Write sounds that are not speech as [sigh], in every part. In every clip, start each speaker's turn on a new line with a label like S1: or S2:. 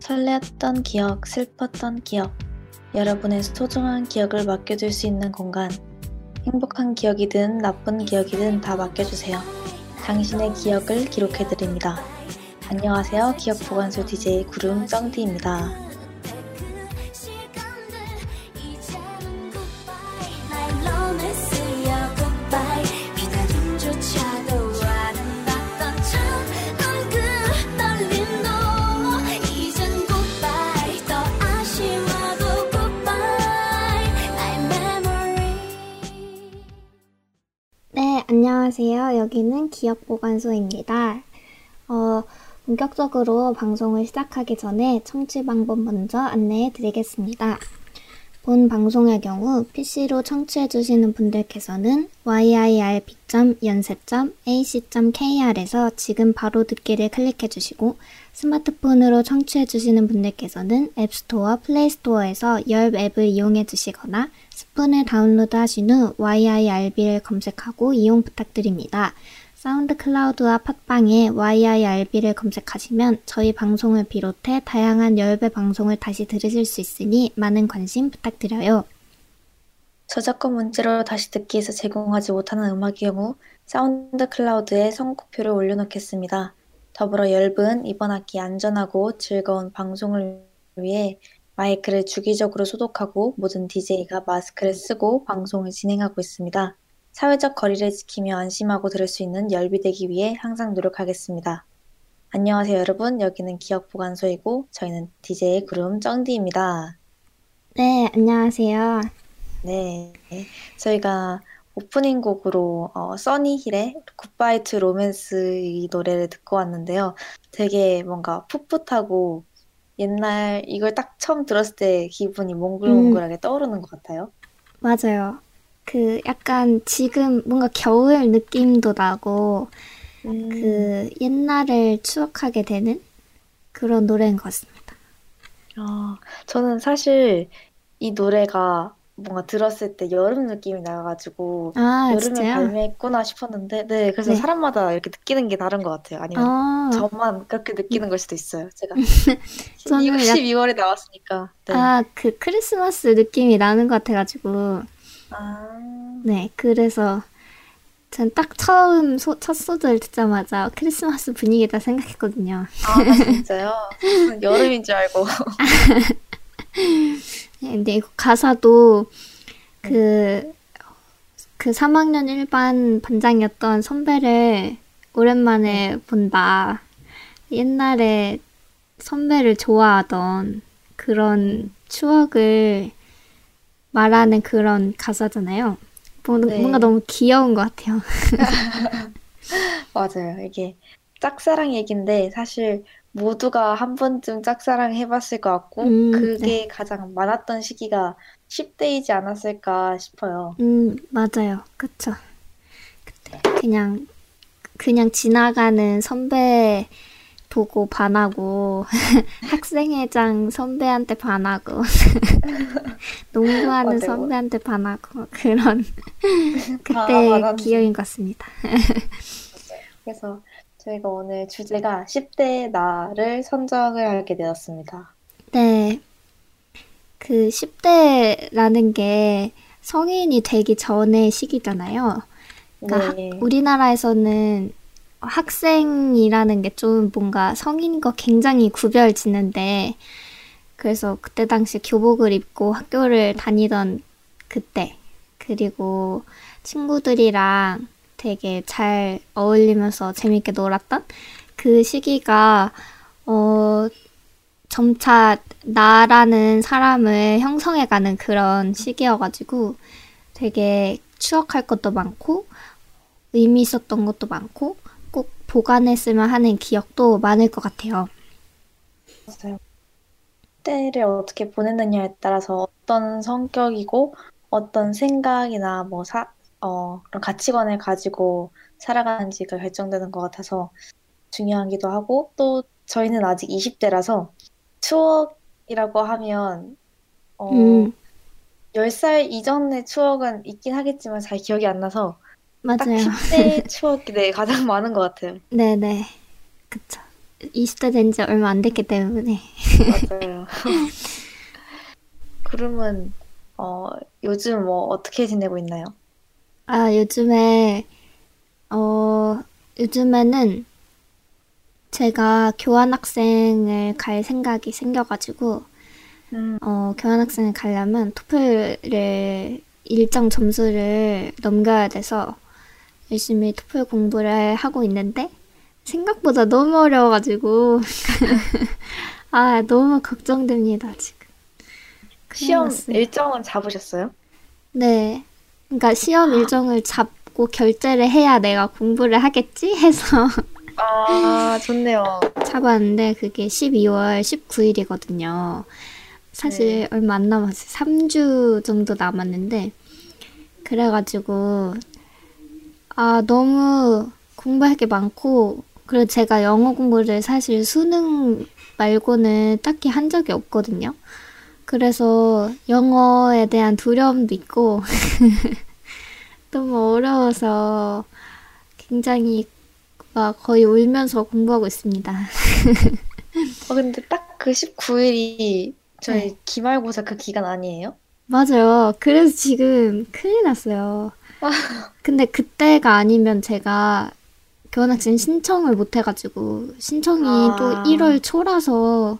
S1: 설레었던 기억, 슬펐던 기억, 여러분의 소중한 기억을 맡겨줄 수 있는 공간. 행복한 기억이든 나쁜 기억이든 다 맡겨주세요. 당신의 기억을 기록해드립니다. 안녕하세요. 기억보관소 DJ 구름 쩡디입니다.
S2: 여기는 기억보관소입니다. 어, 본격적으로 방송을 시작하기 전에 청취 방법 먼저 안내해 드리겠습니다. 본 방송의 경우 PC로 청취해 주시는 분들께서는 yirb.연세.ac.kr에서 지금 바로 듣기를 클릭해 주시고 스마트폰으로 청취해 주시는 분들께서는 앱스토어, 플레이스토어에서 열 앱을 이용해 주시거나 스푼을 다운로드 하신 후 YIRB를 검색하고 이용 부탁드립니다. 사운드 클라우드와 팟빵에 YIRB를 검색하시면 저희 방송을 비롯해 다양한 열비 방송을 다시 들으실 수 있으니 많은 관심 부탁드려요.
S1: 저작권 문제로 다시 듣기에서 제공하지 못하는 음악의 경우 사운드 클라우드에 선곡표를 올려놓겠습니다. 더불어 열비는 이번 학기 안전하고 즐거운 방송을 위해 마이크를 주기적으로 소독하고 모든 DJ가 마스크를 쓰고 방송을 진행하고 있습니다. 사회적 거리를 지키며 안심하고 들을 수 있는 열비되기 위해 항상 노력하겠습니다. 안녕하세요 여러분 여기는 기억보관소이고 저희는 DJ 구름 쩡디입니다.
S2: 네 안녕하세요.
S1: 네 저희가 오프닝 곡으로 어, 써니힐의 Goodbye to Romance 이 노래를 듣고 왔는데요. 되게 뭔가 풋풋하고 옛날 이걸 딱 처음 들었을 때 기분이 몽글몽글하게 음. 떠오르는 것 같아요.
S2: 맞아요. 그 약간 지금 뭔가 겨울 느낌도 나고 음. 그 옛날을 추억하게 되는 그런 노래인 것 같습니다.
S1: 아, 저는 사실 이 노래가 뭔가 들었을 때 여름 느낌이 나가지고 아, 여름에 진짜요? 발매했구나 싶었는데 네 그래서 네. 사람마다 이렇게 느끼는 게 다른 것 같아요 아니면 아. 저만 그렇게 느끼는 걸 수도 있어요 제가 [laughs] 저는 12월에 나왔으니까
S2: 네. 아그 크리스마스 느낌이 나는 것 같아가지고 아. 네 그래서 전 딱 처음 소, 첫 소절 듣자마자 크리스마스 분위기다 생각했거든요
S1: 아 진짜요? 여름인 줄 알고 [laughs] [laughs]
S2: 근데 이거 가사도 그, 그 3학년 1반 반장이었던 선배를 오랜만에 본다. 옛날에 선배를 좋아하던 그런 추억을 말하는 그런 가사잖아요. 뭔가, 네. 뭔가 너무 귀여운 것 같아요. [laughs]
S1: 맞아요. 이게 짝사랑 얘기인데 사실 모두가 한 번쯤 짝사랑 해봤을 것 같고 음, 그게 네. 가장 많았던 시기가 10대이지 않았을까 싶어요.
S2: 음 맞아요, 그쵸. 그때 그냥 그냥 지나가는 선배 보고 반하고 [laughs] 학생회장 선배한테 반하고 [laughs] 농구하는 선배한테 반하고 그런 [laughs] 그때 기억인 것 같습니다.
S1: 그래서 저희가 오늘 주제가 10대 나를 선정을 하게 되었습니다.
S2: 네. 그 10대라는 게 성인이 되기 전의 시기잖아요. 그러니까 네. 우리나라에서는 학생이라는 게 좀 뭔가 성인과 굉장히 구별 짓는데 그래서 그때 당시 교복을 입고 학교를 다니던 그때 그리고 친구들이랑 되게 잘 어울리면서 재밌게 놀았던 그 시기가 어 점차 나라는 사람을 형성해가는 그런 시기여가지고 되게 추억할 것도 많고 의미 있었던 것도 많고 꼭 보관했으면 하는 기억도 많을 것 같아요.
S1: 때를 어떻게 보냈느냐에 따라서 어떤 성격이고 어떤 생각이나 뭐 사, 어, 그런 가치관을 가지고 살아가는지가 결정되는 것 같아서 중요하기도 하고 또 저희는 아직 20대라서 추억이라고 하면 어, 음. 10살 이전의 추억은 있긴 하겠지만 잘 기억이 안 나서 맞아요. 딱 10대 추억이 네, 가장 많은 것 같아요.
S2: 네네. 그쵸. 20대 된 지 얼마 안 됐기 때문에.
S1: 맞아요. [laughs] 그러면 어, 요즘 뭐 어떻게 지내고 있나요?
S2: 아, 요즘에, 어, 요즘에는 제가 교환학생을 갈 생각이 생겨가지고,
S1: 음,
S2: 어, 교환학생을 가려면 토플을 일정 점수를 넘겨야 돼서 열심히 토플 공부를 하고 있는데, 생각보다 너무 어려워가지고, [laughs] 아, 너무 걱정됩니다, 지금.
S1: 시험
S2: 났어요.
S1: 일정은 잡으셨어요?
S2: 네. 그러니까 시험 일정을 잡고 결제를 해야 내가 공부를 하겠지 해서
S1: 아, 좋네요. [laughs]
S2: 잡았는데 그게 12월 19일이거든요. 사실
S1: 네.
S2: 얼마 안 남았어요. 3주 정도 남았는데 그래가지고 아 너무 공부할 게 많고 그리고 제가 영어 공부를 사실 수능 말고는 딱히 한 적이 없거든요. 그래서 영어에 대한 두려움도 있고 [laughs] 너무 어려워서 굉장히 막 거의 울면서 공부하고 있습니다. [laughs]
S1: 어, 근데 딱 그 19일이 저희
S2: 네.
S1: 기말고사 그 기간 아니에요?
S2: 맞아요. 그래서 지금 큰일 났어요. [laughs] 근데 그때가 아니면 제가 교환학생 신청을 못 해가지고 신청이 또
S1: 아,
S2: 1월 초라서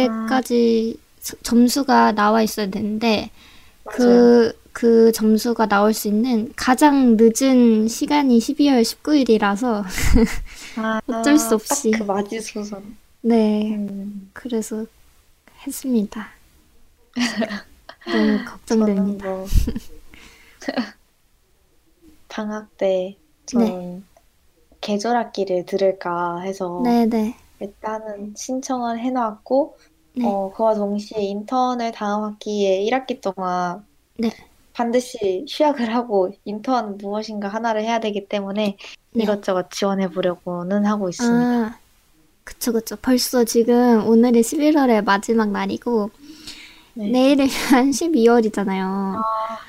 S1: 아,
S2: 그때까지 서- 점수가 나와 있어야 되는데
S1: 맞아요.
S2: 그, 그 점수가 나올 수 있는 가장 늦은 시간이 12월 19일이라서 [laughs]
S1: 아,
S2: 어쩔
S1: 수딱그
S2: 없이
S1: 마지소선.
S2: 네,
S1: 음,
S2: 그래서 했습니다. [laughs] 너무 걱정됩니다.
S1: 뭐 [laughs] 방학 때
S2: 네,
S1: 저는 계절학기를 들을까 해서
S2: 네, 네,
S1: 일단은 신청을 해놨고,
S2: 네,
S1: 어, 그와 동시에 인턴을 다음 학기에 1학기 동안
S2: 네,
S1: 반드시 휴학을 하고 인턴 무엇인가 하나를 해야 되기 때문에
S2: 네.
S1: 이것저것 지원해 보려고는 하고 있습니다.
S2: 아, 그쵸, 그쵸. 벌써 지금 오늘이 11월의 마지막 날이고,
S1: 네.
S2: 내일이면 [laughs] 12월이잖아요.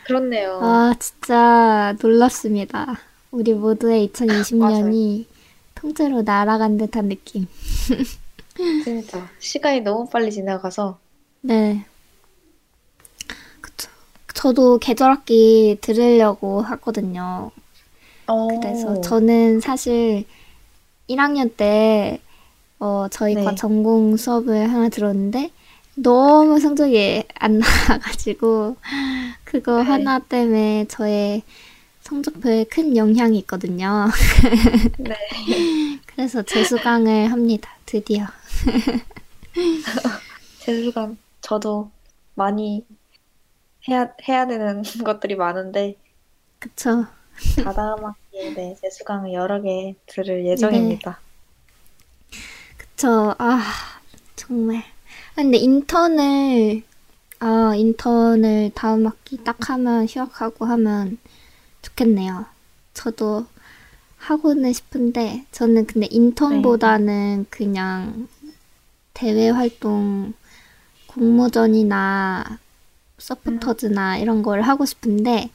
S1: 그렇네요.
S2: 아, 진짜 놀랍습니다. 우리 모두의
S1: 맞아요.
S2: 2020년이 통째로 날아간 듯한 느낌. [laughs]
S1: 진짜 시간이 너무 빨리 지나가서
S2: 네, 그쵸. 저도 계절학기 들으려고 하거든요. 그래서
S1: 어,
S2: 저는 사실 1학년 때, 어, 저희 과
S1: 네.
S2: 전공 수업을 하나 들었는데, 너무 성적이 안 [laughs] 나와가지고, 그거
S1: 네.
S2: 하나 때문에 저의 성적표에 큰 영향이 있거든요. [laughs]
S1: 네.
S2: 그래서 재수강을 합니다. 드디어. [laughs]
S1: 재수강 저도 많이 해야 해야 되는 [laughs] 것들이 많은데
S2: 그쵸.
S1: 다다음 학기에 네, 재수강을 여러 개 들을
S2: 네.
S1: 예정입니다.
S2: 그쵸. 아, 정말. 아, 근데 인턴을, 아, 인턴을 다음 학기 딱 하면, 휴학하고 하면 좋겠네요. 저도 하고는 싶은데, 저는 근데
S1: 네.
S2: 인턴보다는 그냥 대외 활동, 공모전이나
S1: 음,
S2: 서포터즈나 이런 걸 하고 싶은데,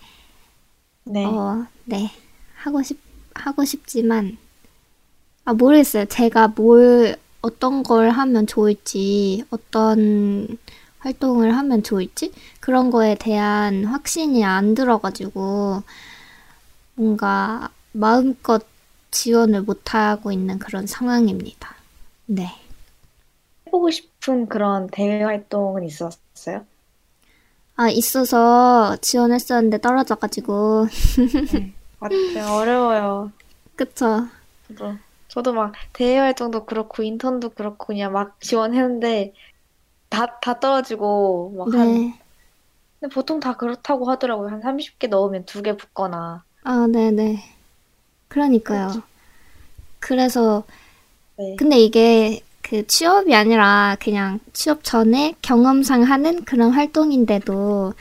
S1: 네.
S2: 어, 네. 하고 싶, 하고 싶지만, 아, 모르겠어요. 제가 뭘, 어떤 걸 하면 좋을지, 어떤 활동을 하면 좋을지, 그런 거에 대한 확신이 안 들어가지고, 뭔가 마음껏 지원을 못하고 있는 그런 상황입니다. 네.
S1: 해보고 싶은 그런 대외 활동은 있었어요?
S2: 아, 있어서 지원했었는데 떨어져가지고,
S1: 네. 맞아요. 어려워요.
S2: 그쵸.
S1: 저도 저도 막 대외 활동도 그렇고 인턴도 그렇고 그냥 막 지원했는데 다, 다 떨어지고 막 한,
S2: 네.
S1: 근데 보통 다 그렇다고 하더라고요. 한 30개 넣으면 두 개 붙거나.
S2: 아, 네네. 그러니까요.
S1: 그렇죠.
S2: 그래서
S1: 네.
S2: 근데 이게 그 취업이 아니라 그냥 취업 전에 경험상 하는 그런 활동인데도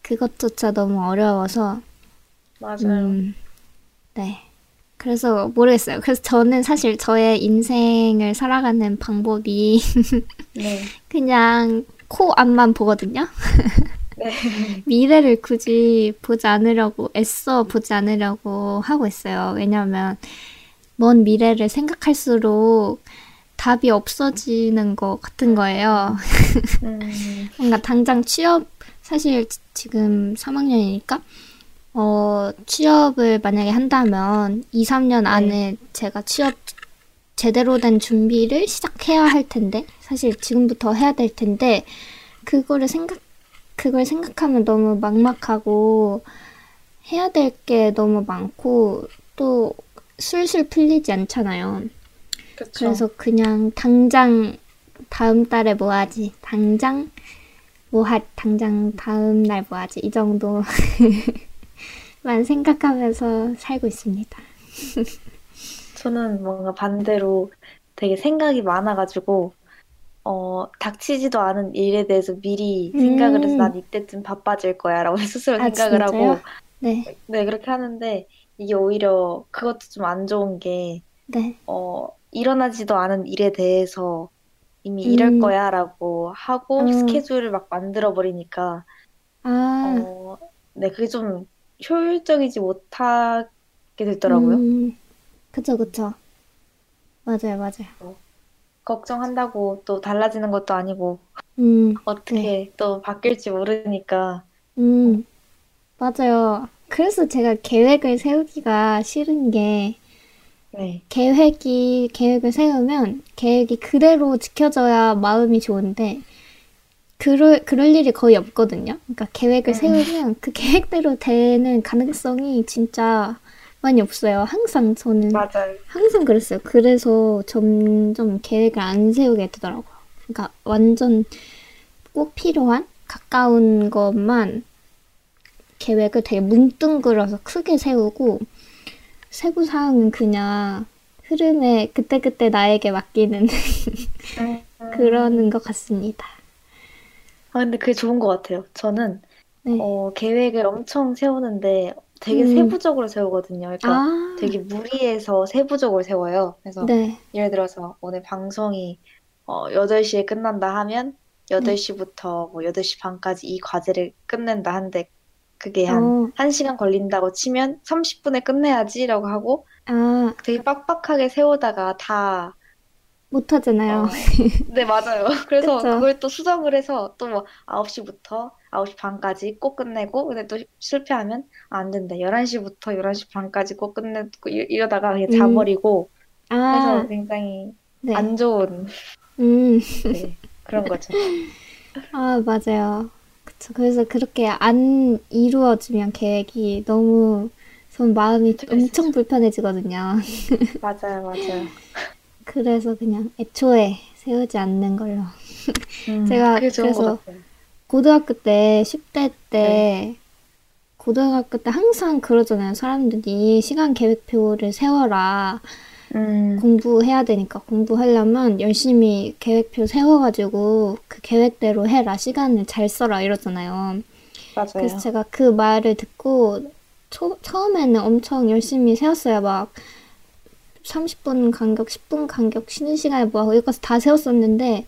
S2: 그것조차 너무 어려워서,
S1: 맞아요.
S2: 음, 네. 그래서 모르겠어요. 그래서 저는 사실 저의 인생을 살아가는 방법이 [laughs]
S1: 네.
S2: 그냥 코 앞만 보거든요.
S1: 네. [laughs]
S2: 미래를 굳이 보지 않으려고, 애써 보지 않으려고 하고 있어요. 왜냐면 먼 미래를 생각할수록 답이 없어지는 것 같은 거예요.
S1: 음,
S2: 뭔가 당장 취업, 사실 지- 지금 3학년이니까, 어, 취업을 만약에 한다면 2, 3년 안에 제가 취업 제대로 된 준비를 시작해야 할 텐데, 사실 지금부터 해야 될 텐데, 그거를 생각, 그걸 생각하면 너무 막막하고, 해야 될 게 너무 많고, 또 술술 풀리지 않잖아요.
S1: 그쵸.
S2: 그래서 그냥 당장 다음 달에 뭐 하지? 당장 뭐 하, 당장 다음 날 뭐 하지? 이 정도만 [laughs] 생각하면서 살고 있습니다.
S1: 저는 뭔가 반대로 되게 생각이 많아가지고, 어, 닥치지도 않은 일에 대해서 미리 생각을 해서
S2: 음.
S1: 난 이때쯤 바빠질 거야 라고 [laughs] 스스로
S2: 아,
S1: 생각을
S2: 진짜요?
S1: 하고,
S2: 네,
S1: 네, 그렇게 하는데, 이게 오히려 그것도 좀 안 좋은 게,
S2: 네.
S1: 어, 일어나지도 않은 일에 대해서 이미 이럴
S2: 음.
S1: 거야 라고 하고
S2: 음.
S1: 스케줄을 막 만들어 버리니까,
S2: 아,
S1: 어, 네, 그게 좀 효율적이지 못하게 되더라고요.
S2: 음, 그쵸, 그쵸. 맞아요, 맞아요.
S1: 걱정한다고 또 달라지는 것도 아니고,
S2: 음, [laughs]
S1: 어떻게
S2: 네.
S1: 또 바뀔지 모르니까,
S2: 음, 맞아요. 그래서 제가 계획을 세우기가 싫은 게,
S1: 네,
S2: 계획이, 계획을 세우면 계획이 그대로 지켜져야 마음이 좋은데, 그럴, 그럴 일이 거의 없거든요. 그러니까 계획을
S1: 음.
S2: 세우면 그 계획대로 되는 가능성이 진짜 많이 없어요. 항상 저는,
S1: 맞아요.
S2: 항상 그랬어요. 그래서 점점 계획을 안 세우게 되더라고요. 그러니까 완전 꼭 필요한 가까운 것만 계획을 되게 뭉뚱그려서 크게 세우고, 세부 사항은 그냥 흐름에 그때그때 나에게 맡기는
S1: 음.
S2: 그러는 것 같습니다.
S1: 아, 근데 그게 좋은 것 같아요. 저는,
S2: 네.
S1: 어, 계획을 엄청 세우는데 되게
S2: 음.
S1: 세부적으로 세우거든요. 그러니까
S2: 아,
S1: 되게 무리해서 세부적으로 세워요. 그래서
S2: 네.
S1: 예를 들어서 오늘 방송이 어, 8시에 끝난다 하면
S2: 네.
S1: 8시부터 뭐 8시 반까지 이 과제를 끝낸다 한데 그게 한
S2: 어,
S1: 1시간 걸린다고 치면 30분에 끝내야지라고 하고
S2: 아,
S1: 되게 빡빡하게 세우다가 다
S2: 못하잖아요.
S1: 어, 네, [laughs] 맞아요. 그래서
S2: 그쵸?
S1: 그걸 또 수정을 해서 또 뭐 9시부터 9시 반까지 꼭 끝내고 근데 또 실패하면 아, 안 된다. 11시부터 11시 반까지 꼭 끝내고 이- 이러다가 그냥
S2: 음,
S1: 자버리고 그래서
S2: 아,
S1: 굉장히
S2: 네.
S1: 안 좋은
S2: 음,
S1: 네, 그런 거죠. [laughs]
S2: 아, 맞아요. 그쵸. 그래서 그렇게 안 이루어지면 계획이 너무 전 마음이
S1: 스트레스죠.
S2: 엄청 불편해지거든요. [laughs]
S1: 맞아요, 맞아요.
S2: 그래서 그냥 애초에 세우지 않는 걸로.
S1: 음,
S2: 제가 그래서. 고등학교 때, 10대
S1: 네,
S2: 때, 고등학교 때 항상 그러잖아요. 사람들이 시간 계획표를 세워라.
S1: 음,
S2: 공부해야 되니까 공부하려면 열심히 계획표 세워가지고 그 계획대로 해라. 시간을 잘 써라. 이러잖아요. 그래서
S1: 맞아요.
S2: 제가 그 말을 듣고 초, 처음에는 엄청 열심히 세웠어요. 막 30분 간격, 10분 간격 쉬는 시간에 뭐 하고 이것다 세웠었는데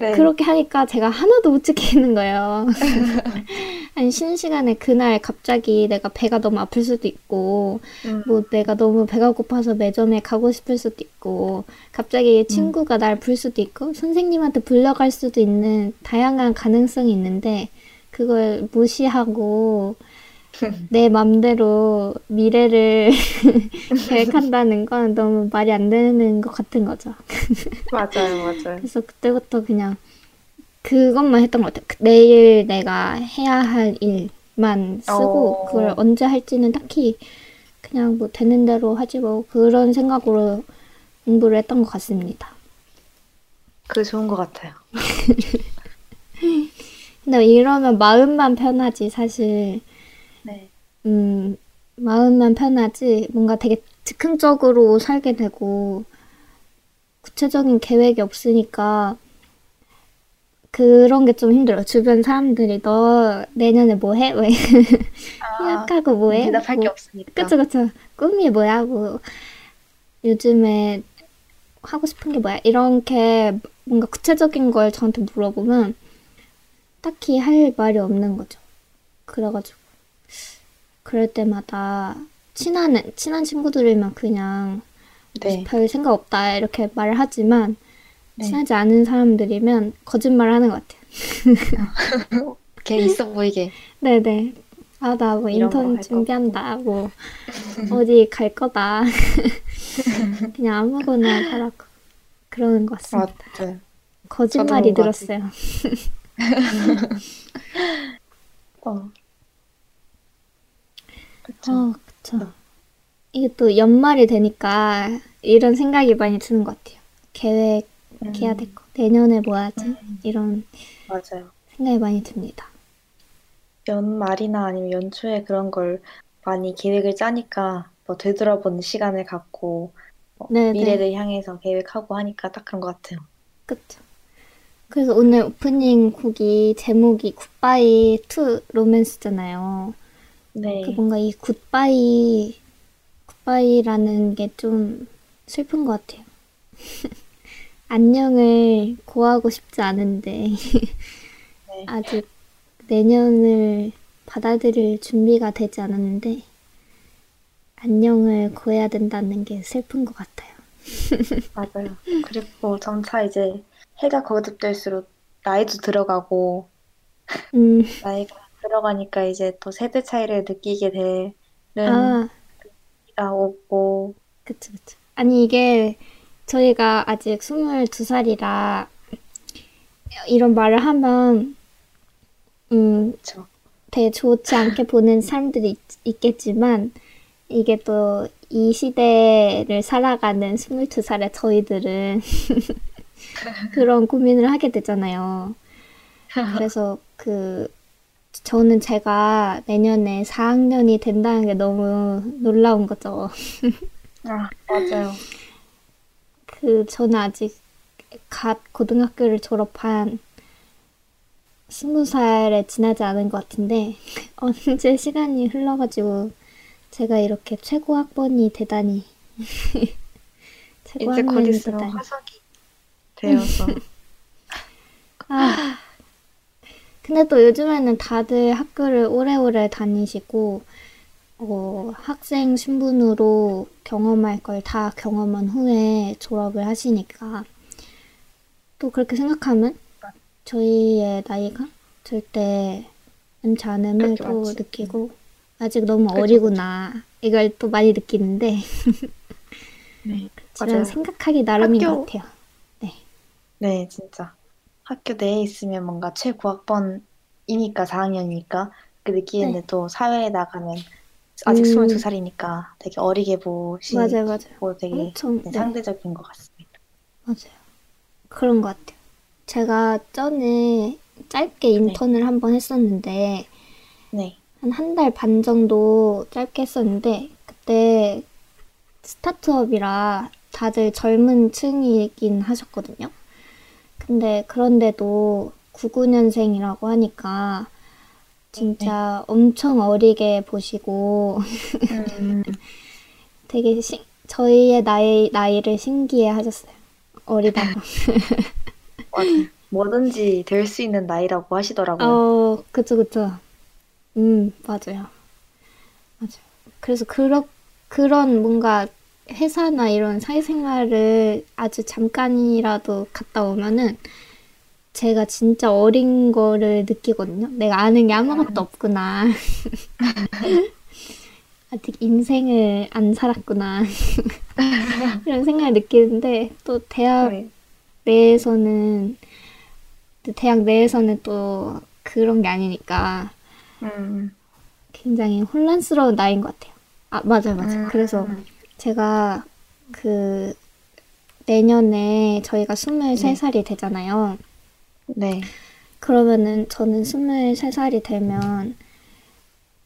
S1: 네,
S2: 그렇게 하니까 제가 하나도 못 지키는 거예요. [laughs] 아니, 쉬는 시간에 그날 갑자기 내가 배가 너무 아플 수도 있고,
S1: 음,
S2: 뭐 내가 너무 배가 고파서 매점에 가고 싶을 수도 있고, 갑자기
S1: 음,
S2: 친구가 날 부를 수도 있고, 선생님한테 불러갈 수도 있는 다양한 가능성이 있는데, 그걸 무시하고, [laughs] 내 맘대로 미래를 [laughs] 계획한다는 건 너무 말이 안 되는 것 같은 거죠. [laughs]
S1: 맞아요, 맞아요.
S2: 그래서 그때부터 그냥 그것만 했던 것 같아요. 그- 내일 내가 해야 할 일만 쓰고 그걸
S1: 어,
S2: 언제 할지는 딱히 그냥 뭐 되는 대로 하지 뭐 그런 생각으로 공부를 했던 것 같습니다.
S1: 그게 좋은 것 같아요.
S2: 근데 이러면 마음만 편하지 사실
S1: 네,
S2: 음 마음만 편하지 뭔가 되게 즉흥적으로 살게 되고 구체적인 계획이 없으니까 그런 게 좀 힘들어. 주변 사람들이 너 내년에 뭐 해? 왜
S1: 아, [laughs]
S2: 휴학하고 뭐 해?
S1: 대답할
S2: 게뭐
S1: 없으니까.
S2: 그쵸 그쵸. 꿈이 뭐야? 뭐 요즘에 하고 싶은 게 뭐야? 이렇게 뭔가 구체적인 걸 저한테 물어보면 딱히 할 말이 없는 거죠. 그래가지고 그럴 때마다 친한 친한 친구들이면 그냥
S1: 네,
S2: 별 생각 없다 이렇게 말을 하지만
S1: 네.
S2: 친하지 않은 사람들이면 거짓말을 하는 것 같아요. [laughs]
S1: 걔 있어 보이게.
S2: 네네. 아, 나 뭐 인턴. 준비한다. 뭐, [laughs] 어디 갈 거다. [laughs] 그냥 아무거나 하라고. 그러는 것 같습니다.
S1: 맞아요.
S2: 거짓말이
S1: 맞아요.
S2: 늘었어요.
S1: 어. 그쵸.
S2: 어, 그쵸. 이게 또 연말이 되니까 이런 생각이 많이 드는 것 같아요. 계획 해야
S1: 음,
S2: 될 거. 내년에 뭐 하지? 이런
S1: 맞아요.
S2: 생각이 많이 듭니다.
S1: 연말이나 아니면 연초에 그런 걸 많이 계획을 짜니까 뭐 되돌아보는 시간을 갖고 뭐
S2: 네네.
S1: 미래를 향해서 계획하고 하니까 딱 그런 것 같아요.
S2: 그쵸. 그래서 오늘 오프닝 곡이 제목이 Goodbye to Romance잖아요. 그
S1: 네.
S2: 뭔가 이 goodbye, goodbye라는 게 좀 슬픈 것 같아요. [laughs] 안녕을 고하고 싶지 않은데,
S1: 네. [laughs]
S2: 아직 내년을 받아들일 준비가 되지 않았는데, 안녕을 고해야 된다는 게 슬픈 것 같아요. [laughs]
S1: 맞아요. 그리고 점차 이제 해가 거듭될수록 나이도 들어가고
S2: 음,
S1: 나이가 들어가니까 이제 또 세대 차이를 느끼게 되는
S2: 아,
S1: 시기가 오고
S2: 그쵸, 그쵸. 아니, 이게 저희가 아직 22살이라 이런 말을 하면, 음,
S1: 그쵸.
S2: 되게 좋지 않게 보는 사람들이 있, 겠지만 이게 또 이 시대를 살아가는 22살의 저희들은 [laughs] 그런 고민을 하게 되잖아요. 그래서 그, 저는 제가 내년에 4학년이 된다는 게 너무 놀라운 거죠.
S1: 아, 맞아요.
S2: 그, 저는 아직 갓 고등학교를 졸업한 스무 살에 지나지 않은 것 같은데, [laughs] 언제 시간이 흘러가지고, 제가 이렇게 최고 학번이 되다니. [laughs] 최고
S1: 이제 곧 있으면. 화석이 되어서 [laughs]
S2: 아, 근데 또 요즘에는 다들 학교를 오래오래 다니시고, 어, 학생 신분으로 경험할 걸 다 경험한 후에 졸업을 하시니까, 또 그렇게 생각하면 저희의 나이가 절대 많지 않음을 또. 느끼고, 아직 너무
S1: 그쵸,
S2: 어리구나. 이걸 또 많이 느끼는데,
S1: 네, [laughs]
S2: 지금
S1: 맞아요.
S2: 생각하기 나름인
S1: 학교-
S2: 것 같아요. 네.
S1: 네, 진짜. 학교 내에 있으면 뭔가 최고학번이니까 4학년이니까 그 느끼는데
S2: 네.
S1: 또 사회에 나가면 아직
S2: 음.
S1: 22살이니까 되게 어리게 보시고
S2: 맞아요, 맞아요.
S1: 되게
S2: 엄청,
S1: 네,
S2: 네.
S1: 상대적인 것 같습니다.
S2: 맞아요. 그런 것 같아요. 제가 전에 짧게 인턴을 한 번 했었는데,
S1: 네.
S2: 한한 달 반 정도 짧게 했었는데, 그때 스타트업이라 다들 젊은 층이긴 하셨거든요. 근데 그런데도 99년생이라고 하니까, 진짜 엄청 어리게 보시고,
S1: 음, [laughs]
S2: 되게 시, 저희의 나이, 나이를 신기해 하셨어요. 어리다고.
S1: 맞아요. [laughs] 뭐든지 될 수 있는 나이라고 하시더라고요.
S2: 어, 그쵸, 그쵸. 음, 맞아요. 맞아요. 그래서 그런, 그런 뭔가 회사나 이런 사회생활을 아주 잠깐이라도 갔다 오면은 제가 진짜 어린 거를 느끼거든요. 내가 아는 게 아무것도 없구나. [laughs] 아직 인생을 안 살았구나. [laughs] 이런 생각을 느끼는데 또 대학
S1: 네.
S2: 내에서는 또 대학 내에서는 또 그런 게 아니니까
S1: 음,
S2: 굉장히 혼란스러운 나이인 것 같아요. 아, 맞아요, 맞아요.
S1: 음.
S2: 그래서 제가 그 내년에 저희가 23살이 되잖아요.
S1: 네.
S2: 그러면은 저는 23살이 되면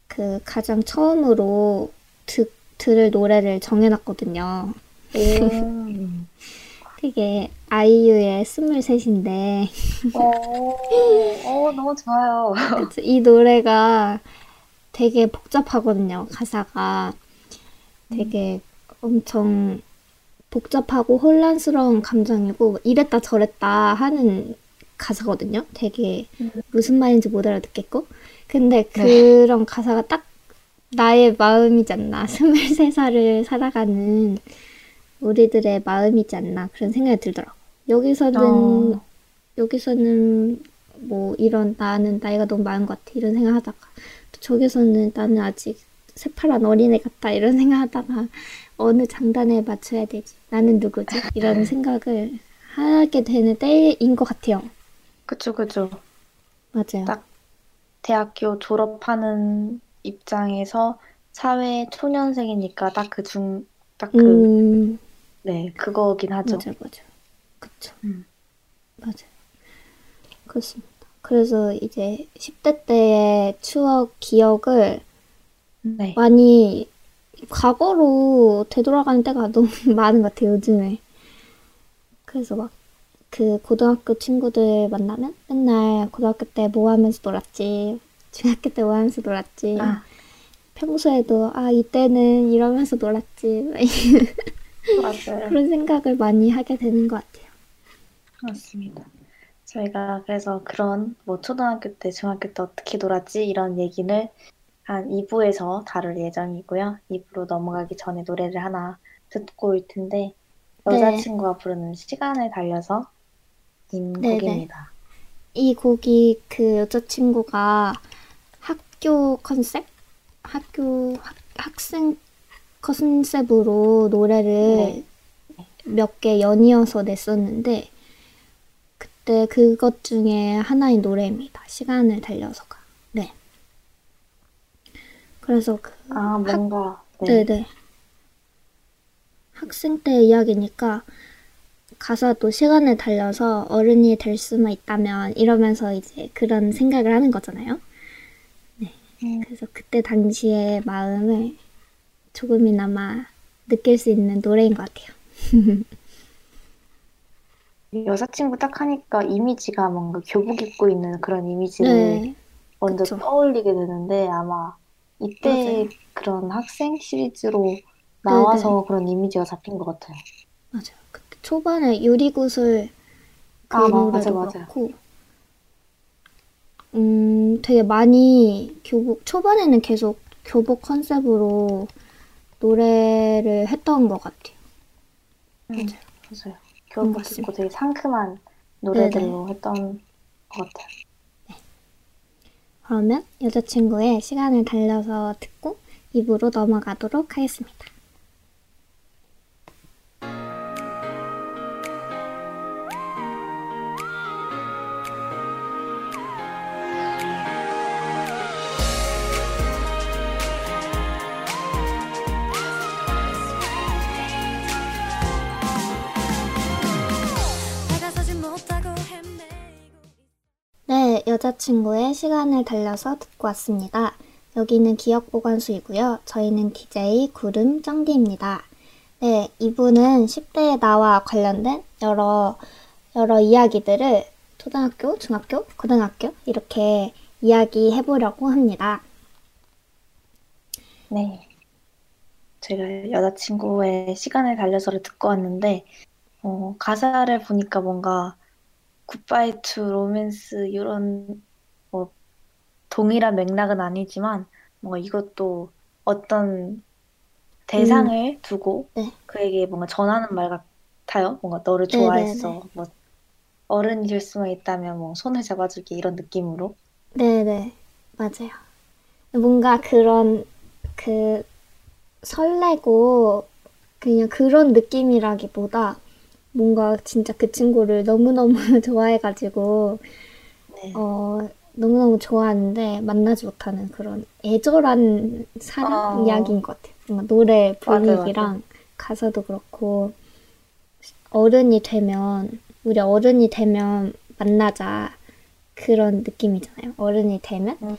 S2: 그 가장 처음으로 듣, 들을 노래를 정해놨거든요.
S1: 오. [laughs]
S2: 그게 아이유의 23인데
S1: 오, 오, 너무 좋아요.
S2: 이 노래가 되게 복잡하거든요. 가사가 되게 엄청 복잡하고 혼란스러운 감정이고 이랬다 저랬다 하는 가사거든요. 되게 무슨 말인지 못 알아듣겠고. 근데 그런 가사가 딱 나의 마음이지 않나. [laughs] 23살을 살아가는 우리들의 마음이지 않나. 그런 생각이 들더라고. 여기서는
S1: 어,
S2: 여기서는 뭐 이런 나는 나이가 너무 많은 것 같아 이런 생각 하다가 또 저기서는 나는 아직 새파란 어린애 같다 이런 생각 하다가 어느 장단에 맞춰야 되지 나는 누구지 이런 [laughs] 생각을 하게 되는 때인 것 같아요.
S1: 그쵸, 그쵸.
S2: 맞아요.
S1: 딱 대학교 졸업하는 입장에서 사회 초년생이니까 딱 그 중, 딱 그,
S2: 음
S1: 네, 그거긴 하죠.
S2: 맞아 맞아 그쵸
S1: 음.
S2: 맞아요. 그렇습니다. 그래서 이제 10대 때의 추억 기억을
S1: 네.
S2: 많이 과거로 되돌아가는 때가 너무 [laughs] 많은 것 같아요, 요즘에. 그래서 막 그 고등학교 친구들 만나면 맨날 고등학교 때 뭐 하면서 놀았지, 중학교 때 뭐 하면서 놀았지,
S1: 아,
S2: 평소에도 아, 이때는 이러면서 놀았지, [laughs]
S1: 맞아요.
S2: 그런 생각을 많이 하게 되는 것 같아요.
S1: 맞습니다. 저희가 그래서 그런 뭐 초등학교 때, 중학교 때 어떻게 놀았지? 이런 얘기를 한 2부에서 다룰 예정이고요. 2부로 넘어가기 전에 노래를 하나 듣고 올 텐데
S2: 네,
S1: 여자친구가 부르는 시간을 달려서 인
S2: 네네.
S1: 곡입니다.
S2: 이 곡이 그 여자친구가 학교 컨셉? 학교, 학, 학생 컨셉으로
S1: 네.
S2: 노래를 몇개 연이어서 냈었는데, 그때 그것 중에 하나의 노래입니다. 시간을 달려서가. 네. 그래서 그
S1: 아,
S2: 학,
S1: 뭔가, 네.
S2: 네네. 학생 때 이야기니까 가사도 시간을 달려서 어른이 될 수만 있다면 이러면서 이제 그런 생각을 하는 거잖아요.
S1: 음,
S2: 그래서 그때 당시의 마음을 조금이나마 느낄 수 있는 노래인 것 같아요. [laughs]
S1: 여자친구 딱 하니까 이미지가 뭔가 교복 입고 있는 그런 이미지를
S2: 네,
S1: 먼저
S2: 그쵸.
S1: 떠올리게 되는데 아마 이때
S2: 맞아요.
S1: 그런 학생 시리즈로
S2: 네네,
S1: 나와서 그런 이미지가 잡힌 것 같아요.
S2: 맞아요. 그때 초반에 유리구슬 그
S1: 아, 맞아, 맞아.
S2: 그렇고, 음, 되게 많이 교복, 초반에는 계속 교복 컨셉으로 노래를 했던 것 같아요.
S1: 음,
S2: 맞아요.
S1: 맞아요. 교복 입고. 되게 상큼한
S2: 네네.
S1: 노래들로 했던 것 같아요.
S2: 그러면 여자친구의 시간을 달려서 듣고 입으로 넘어가도록 하겠습니다. 여자친구의 시간을 달려서 듣고 왔습니다. 여기는 기억보관소이고요. 저희는 DJ 구름 짱디입니다. 네, 이분은 10대의 나와 관련된 여러, 여러 이야기들을 초등학교, 중학교, 고등학교 이렇게 이야기해 보려고 합니다.
S1: 네. 제가 여자친구의 시간을 달려서를 듣고 왔는데, 어, 가사를 보니까 뭔가 Goodbye to Romance 이런 뭐 동일한 맥락은 아니지만 뭔가 이것도 어떤
S2: 음,
S1: 대상을 두고
S2: 네,
S1: 그에게 뭔가 전하는 말 같아요. 뭔가 너를
S2: 네네네.
S1: 좋아했어. 뭐 어른이 될 수만 있다면 뭐 손을 잡아줄게 이런 느낌으로.
S2: 네네. 맞아요. 뭔가 그런, 그, 설레고, 그냥 그런 느낌이라기보다, 뭔가 진짜 그 친구를 너무너무 [laughs] 좋아해가지고,
S1: 네.
S2: 어, 너무너무 좋아하는데 만나지 못하는 그런 애절한 사랑
S1: 어,
S2: 이야기인 것 같아요. 뭔가 노래
S1: 맞아요, 맞아요.
S2: 분위기랑 가사도 그렇고, 어른이 되면, 우리 어른이 되면 만나자. 그런 느낌이잖아요. 어른이 되면,
S1: 음,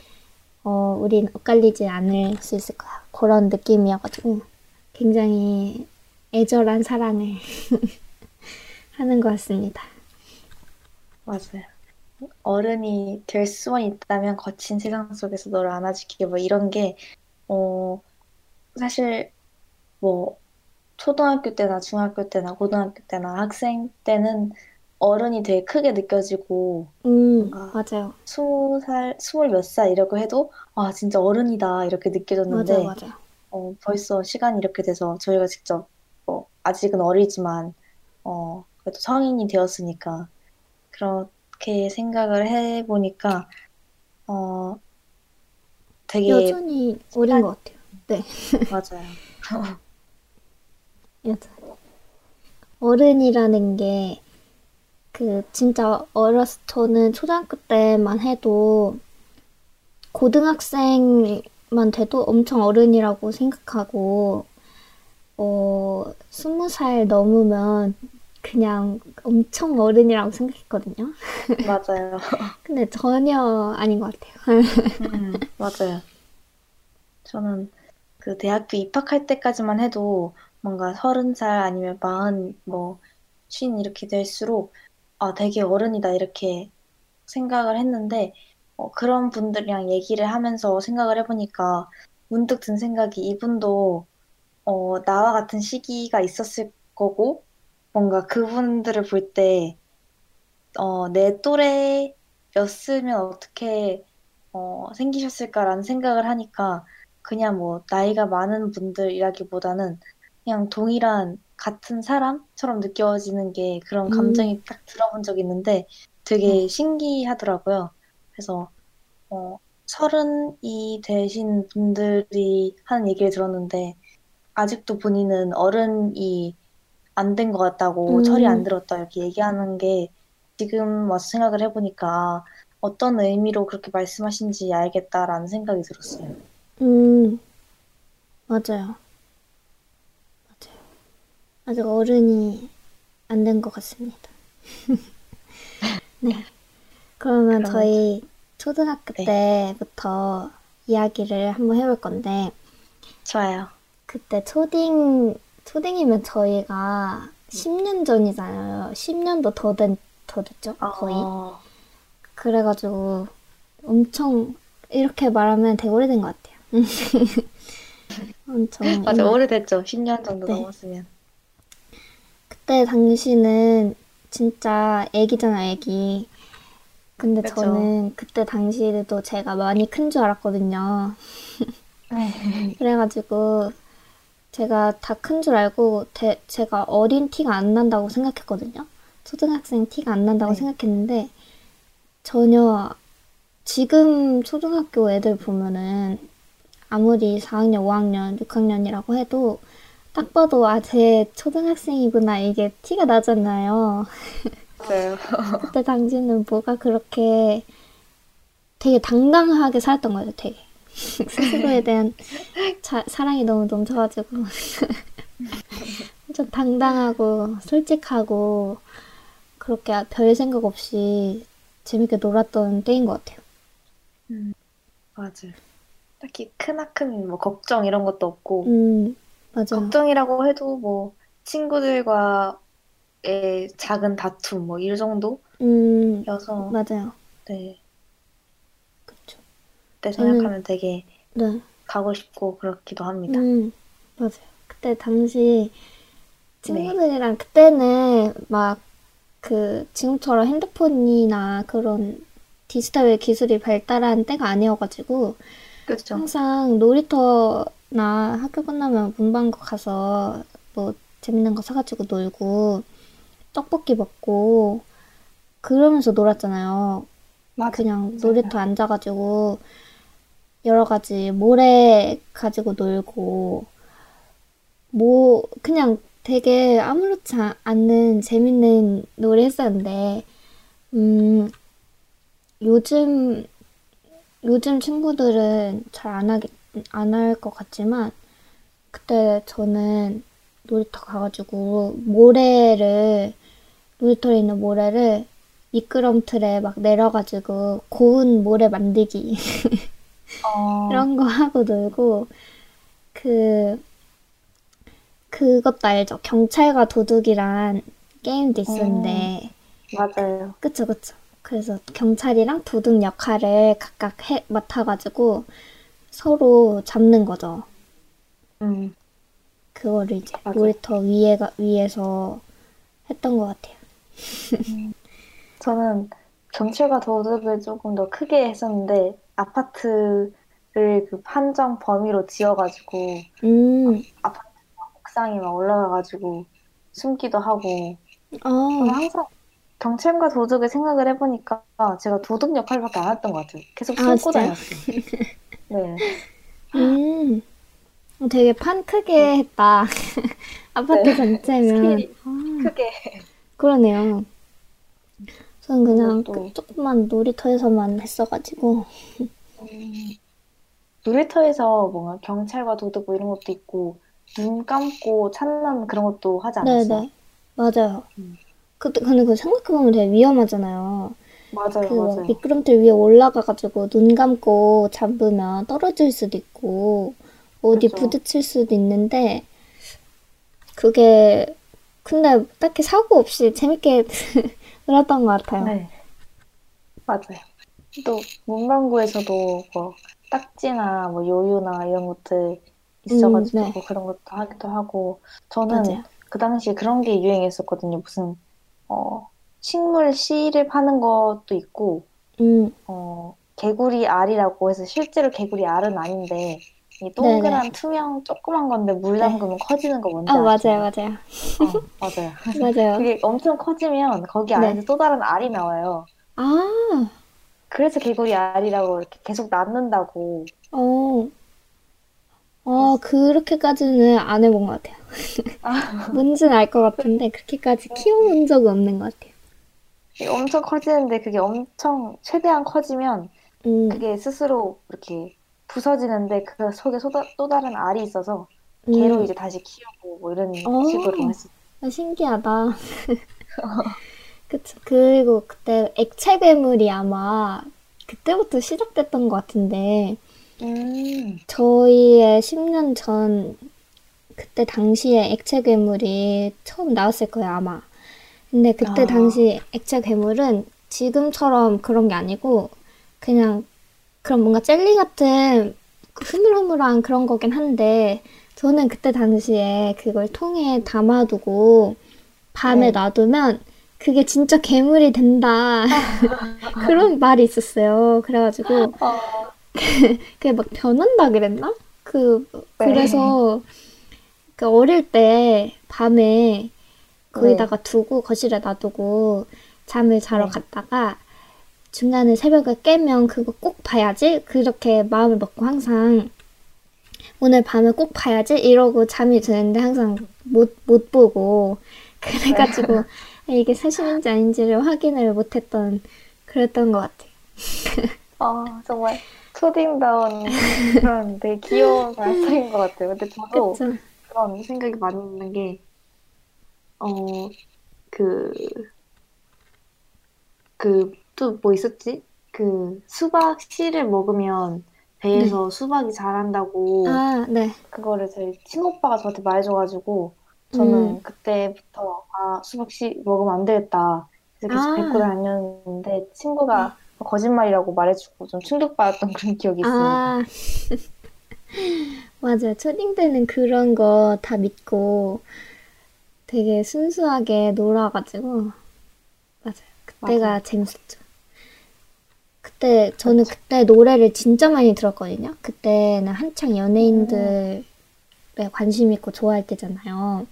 S2: 어, 우린 엇갈리지 않을 수 있을 거야. 그런 느낌이어가지고, 굉장히 애절한 사랑을 [laughs] 하는 것 같습니다.
S1: 맞아요. 어른이 될 수만 있다면 거친 세상 속에서 너를 안아줄게 뭐 이런 게 어, 사실 뭐 초등학교 때나 중학교 때나 고등학교 때나 학생 때는 어른이 되게 크게 느껴지고
S2: 음, 맞아요.
S1: 스무 살, 스물 몇 살 이라고 해도 아 진짜 어른이다 이렇게
S2: 맞아요,
S1: 느껴졌는데
S2: 맞아요.
S1: 어, 벌써 시간이 이렇게 돼서 저희가 직접 뭐 아직은 어리지만 어, 그래도 성인이 되었으니까 그렇게 생각을 해보니까 어 되게
S2: 여전히 어린 것 같아요. 네,
S1: 맞아요. [laughs]
S2: 여전. 어른이라는 게, 그, 진짜 어렸을, 저는 초등학교 때만 해도, 고등학생만 돼도 엄청 어른이라고 생각하고, 어, 스무 살 넘으면 그냥 엄청 어른이라고 생각했거든요.
S1: 맞아요. [laughs]
S2: 근데 전혀 아닌 것 같아요.
S1: 음, 맞아요. 저는 그 대학교 입학할 때까지만 해도 뭔가 서른 살 아니면 마흔 뭐쉰 이렇게 될수록 아 되게 어른이다 이렇게 생각을 했는데 어, 그런 분들이랑 얘기를 하면서 생각을 해보니까 문득 든 생각이 이분도 어, 나와 같은 시기가 있었을 거고 뭔가 그분들을 볼 때 어, 내 또래였으면 어떻게 어, 생기셨을까라는 생각을 하니까 그냥 뭐 나이가 많은 분들이라기보다는 그냥 동일한 같은 사람처럼 느껴지는 게 그런
S2: 음,
S1: 감정이 딱 들어본 적이 있는데 되게 신기하더라고요. 그래서 어, 서른이 되신 분들이 하는 얘기를 들었는데 아직도 본인은 어른이 안 된 것 같다고 철이 안
S2: 음,
S1: 들었다 이렇게 얘기하는 게 지금 와서 생각을 해보니까 어떤 의미로 그렇게 말씀하신지 알겠다라는 생각이 들었어요.
S2: 음, 맞아요. 맞아요. 아직 어른이 안 된 것 같습니다. [laughs] 네. 그러면
S1: 그러면
S2: 저희 초등학교
S1: 네,
S2: 때부터 이야기를 한번 해볼 건데,
S1: 좋아요.
S2: 그때 초딩, 초딩이면 저희가 10년 전이잖아요. 10년도 더 된, 더 됐죠? 거의.
S1: 어,
S2: 그래가지고 엄청, 이렇게 말하면 되게 오래된 것 같아요. [laughs] 엄청
S1: 맞아,
S2: 옛날.
S1: 오래됐죠. 10년 정도
S2: 네.
S1: 넘었으면.
S2: 그때 당시는 진짜 애기잖아, 애기. 근데
S1: 그렇죠.
S2: 저는 그때 당시에도 제가 많이 큰 줄 알았거든요.
S1: 네. [laughs]
S2: 그래가지고 제가 다 큰 줄 알고 대- 제가 어린 티가 안 난다고 생각했거든요. 초등학생 티가 안 난다고
S1: 네.
S2: 생각했는데 전혀 지금 초등학교 애들 보면은 아무리 4학년, 5학년, 6학년이라고 해도 딱 봐도 아, 쟤 초등학생이구나 이게 티가 나잖아요.
S1: 맞아요.
S2: 그때 당시는 뭐가 그렇게 되게 당당하게 살았던 거예요, 되게. 스스로에 대한 자- 사랑이 너무 넘쳐가지고 좀 당당하고 솔직하고 그렇게 별 생각 없이 재밌게 놀았던 때인 것 같아요.
S1: 음, 맞아요. 딱히 크나큰 뭐 걱정 이런 것도 없고,
S2: 음, 맞아요.
S1: 걱정이라고 해도 뭐 친구들과의 작은 다툼 뭐 이 정도여서
S2: 음, 맞아요.
S1: 네. 그때
S2: 저는,
S1: 생각하면 되게
S2: 네.
S1: 가고 싶고 그렇기도 합니다.
S2: 음, 맞아요. 그때 당시
S1: 네,
S2: 친구들이랑 그때는 막 그 지금처럼 핸드폰이나 그런 디지털 기술이 발달한 때가 아니어가지고
S1: 그렇죠.
S2: 항상 놀이터나 학교 끝나면 문방구 가서 뭐 재밌는 거 사가지고 놀고 떡볶이 먹고 그러면서 놀았잖아요.
S1: 맞아,
S2: 그냥. 놀이터 앉아가지고 여러 가지 모래 가지고 놀고 뭐 그냥 되게 아무렇지 아- 않는 재밌는 놀이 했었는데 음 요즘 요즘 친구들은 잘 안 하겠 안할 것 같지만 그때 저는 놀이터 가가지고 모래를 놀이터에 있는 모래를 미끄럼틀에 막 내려가지고 고운 모래 만들기 [laughs]
S1: 어,
S2: 이런 거 하고 놀고 그 그것도 알죠? 경찰과 도둑이란 게임도
S1: 음,
S2: 있었는데
S1: 맞아요.
S2: 그쵸 그쵸 그래서 경찰이랑 도둑 역할을 각각 해 맡아가지고 서로 잡는 거죠.
S1: 음,
S2: 그거를 이제
S1: 맞아요.
S2: 놀이터 위에가 위에서 했던 것 같아요.
S1: 음, 저는 경찰과 도둑을 조금 더 크게 했었는데 아파트를 그 판정 범위로 지어가지고
S2: 음,
S1: 아파트 옥상에 막 올라가가지고 숨기도 하고
S2: 어,
S1: 항상 경찰과 도둑을 생각을 해보니까 제가 도둑 역할밖에 안 했던 것 같아요. 계속
S2: 아,
S1: 숨고
S2: 진짜요?
S1: 다녔어요. [laughs] 네.
S2: 음, 어, 되게 판 크게 했다. [laughs] 아파트
S1: 네.
S2: 전체면. 아,
S1: 크게.
S2: 그러네요. 저는 그냥 또그 조그만 놀이터에서만 했어가지고.
S1: 음, 놀이터에서 뭔가 경찰과 도둑 뭐 이런 것도 있고 눈 감고 찾는 그런 것도 하지 않았어요?
S2: 네네. 맞아요.
S1: 음.
S2: 그때, 근데 그 생각해보면 되게 위험하잖아요.
S1: 맞아요,
S2: 그막
S1: 맞아요.
S2: 미끄럼틀 위에 올라가가지고 눈 감고 잡으면 떨어질 수도 있고, 어디
S1: 그죠.
S2: 부딪힐 수도 있는데, 그게, 근데 딱히 사고 없이 재밌게 놀았던 것 같아요.
S1: 네, 맞아요. 또 문방구에서도 뭐 딱지나 뭐 요요나 이런 것들
S2: 음,
S1: 있어가지고
S2: 네.
S1: 그런 것도 하기도 하고 저는
S2: 맞아요.
S1: 그 당시에 그런 게 유행했었거든요. 무슨 어 식물 씨를 파는 것도 있고
S2: 음,
S1: 어 개구리 알이라고 해서 실제로 개구리 알은 아닌데 이
S2: 네네.
S1: 동그란 투명 조그만 건데 물
S2: 네.
S1: 담그면 커지는 거 뭔지
S2: 아, 맞아요,
S1: 아시나요?
S2: 맞아요.
S1: 어, 맞아요. [laughs]
S2: 맞아요.
S1: 그게 엄청 커지면 거기
S2: 네.
S1: 안에서 또 다른 알이 나와요.
S2: 아,
S1: 그래서 개구리 알이라고 이렇게 계속 낳는다고.
S2: 어, 어, 그렇게까지는 안 해본 것 같아요.
S1: 아, [laughs]
S2: 뭔지는 알 것 같은데, 그렇게까지 키워본 적은 없는 것 같아요.
S1: 엄청 커지는데 그게 엄청 최대한 커지면
S2: 음,
S1: 그게 스스로 이렇게 부서지는데 그 속에 또, 다- 또 다른 알이 있어서 걔로
S2: 음,
S1: 이제 다시 키우고 뭐 이런
S2: 어,
S1: 식으로 했어.
S2: 아, 신기하다. [laughs] 그쵸. 그리고 그때 액체 괴물이 아마 그때부터 시작됐던 것 같은데,
S1: 음,
S2: 저희의 10년 전, 그때 당시에 액체 괴물이 처음 나왔을 거예요, 아마. 근데 그때
S1: 아,
S2: 당시 액체 괴물은 지금처럼 그런 게 아니고, 그냥 그런 뭔가 젤리 같은 흐물흐물한 그런 거긴 한데, 저는 그때 당시에 그걸 통에 담아두고, 밤에
S1: 네.
S2: 놔두면 그게 진짜 괴물이 된다. [laughs] 그런 말이 있었어요. 그래가지고,
S1: 어, [laughs]
S2: 그게 막 변한다 그랬나? 그,
S1: 네.
S2: 그래서, 그 어릴 때 밤에
S1: 네.
S2: 거기다가 두고, 거실에 놔두고, 잠을 자러
S1: 네.
S2: 갔다가, 중간에 새벽에 깨면 그거 꼭 봐야지? 그렇게 마음을 먹고 항상, 오늘 밤에 꼭 봐야지? 이러고 잠이 드는데 항상 못, 못 보고, [laughs] 그래가지고, 이게 사실인지 아닌지를 확인을 못했던, 그랬던 것 같아요. [laughs]
S1: 아, 정말 초딩다운 그런 되게 귀여운 [laughs] 발상인 것 같아요. 근데 저도
S2: 그쵸?
S1: 그런 생각이 많이 있는 게, 어, 그, 그, 또 뭐 있었지? 그, 수박 씨를 먹으면
S2: 네.
S1: 배에서 수박이 자란다고,
S2: 아, 네.
S1: 그거를 저희 친오빠가 저한테 말해줘가지고,
S2: 음,
S1: 저는 그때부터, 아, 수박 씨 먹으면 안 되겠다. 그래서 계속 뱉고
S2: 아,
S1: 다녔는데,
S2: 네.
S1: 친구가 거짓말이라고 말해주고 좀 충격받았던 그런 기억이 있습니다.
S2: 아, [laughs] 맞아요. 초딩 때는 그런 거 다 믿고 되게 순수하게 놀아가지고, 맞아요. 그때가
S1: 맞아요.
S2: 재밌었죠. 그때, 저는. 그때 노래를 진짜 많이 들었거든요. 그때는 한창
S1: 음,
S2: 연예인들에 관심 있고 좋아할 때잖아요.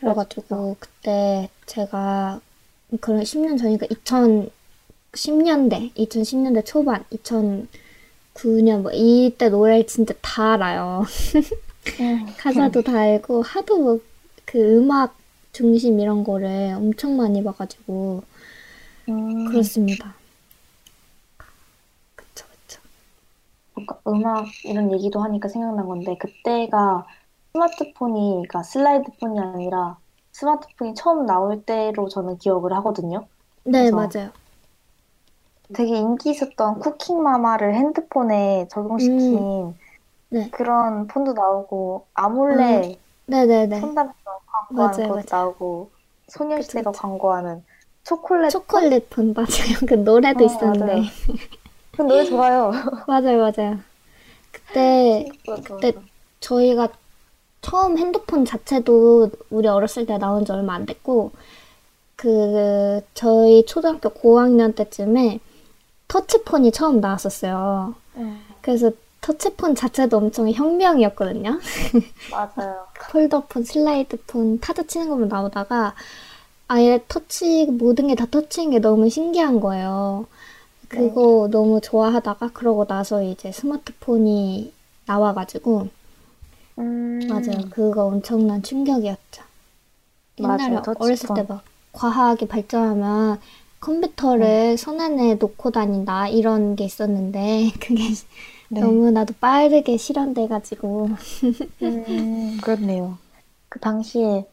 S2: 그래가지고 그때 제가 그런 10년 전이니까 2010년대, 2010년대 초반, 2009년 뭐 이때 노래를 진짜 다 알아요.
S1: 음, [laughs]
S2: 가사도 다 알고 하도 뭐 그 음악 중심 이런 거를 엄청 많이 봐가지고
S1: 음,
S2: 그렇습니다. 그쵸, 그쵸.
S1: 뭔가 음악 이런 얘기도 하니까 생각난 건데, 그때가 스마트폰이, 그러니까 슬라이드 폰이 아니라 스마트폰이 처음 나올 때로 저는 기억을 하거든요.
S2: 네, 맞아요.
S1: 되게 인기 있었던 쿠킹 마마를 핸드폰에
S2: 음,
S1: 적용시킨
S2: 네.
S1: 그런 폰도 나오고,
S2: 아,
S1: 아몰레
S2: 네네네.
S1: 손담배 광고하는
S2: 맞아요,
S1: 것도
S2: 맞아요.
S1: 나오고,
S2: 그쵸,
S1: 소녀시대가
S2: 그쵸.
S1: 광고하는 초콜릿 폰?
S2: 초콜릿 폰 [laughs] 맞아요. 그 노래도
S1: 어,
S2: 있었는데. [laughs]
S1: 그 노래 좋아요. [laughs]
S2: 맞아요, 맞아요. 그때
S1: 맞아,
S2: 그때
S1: 맞아.
S2: 저희가 처음 핸드폰 자체도 우리 어렸을 때 나온 지 얼마 안 됐고 그 저희 초등학교 고학년 때쯤에 터치폰이 처음 나왔었어요.
S1: 음.
S2: 그래서 터치폰 자체도 엄청 혁명이었거든요.
S1: 맞아요. [laughs]
S2: 폴더폰, 슬라이드폰, 타자 치는 것만 나오다가 아예 터치 모든 게 다 터치인 게 너무 신기한 거예요. 그거 네. 너무 좋아하다가 그러고 나서 이제 스마트폰이 나와가지고
S1: 음...
S2: 맞아요. 그거 엄청난 충격이었죠. 옛날에
S1: 맞아,
S2: 어렸을 때 막 과학이 발전하면 컴퓨터를 네. 손 안에 놓고 다닌다 이런 게 있었는데 [laughs] 그게
S1: 네.
S2: 너무 나도 빠르게 실현돼가지고
S1: 음, 그렇네요. [laughs] 그 당시에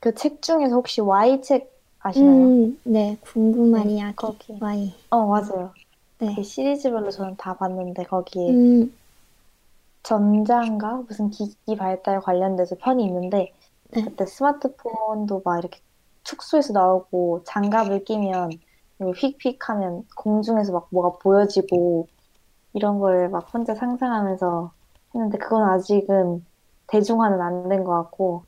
S1: 그 책 중에서 혹시 Y 책 아시나요?
S2: 음, 네, 궁금한 이야기.
S1: 네, 거기.
S2: 와이.
S1: 어, 맞아요.
S2: 네.
S1: 그 시리즈별로 저는 다 봤는데 거기에
S2: 음.
S1: 전자인가 무슨 기기 발달 관련돼서 편이 있는데
S2: 네.
S1: 그때 스마트폰도 막 이렇게 축소해서 나오고 장갑을 끼면 휙휙하면 공중에서 막 뭐가 보여지고 이런 걸 막 혼자 상상하면서 했는데 그건 아직은 대중화는 안 된 것 같고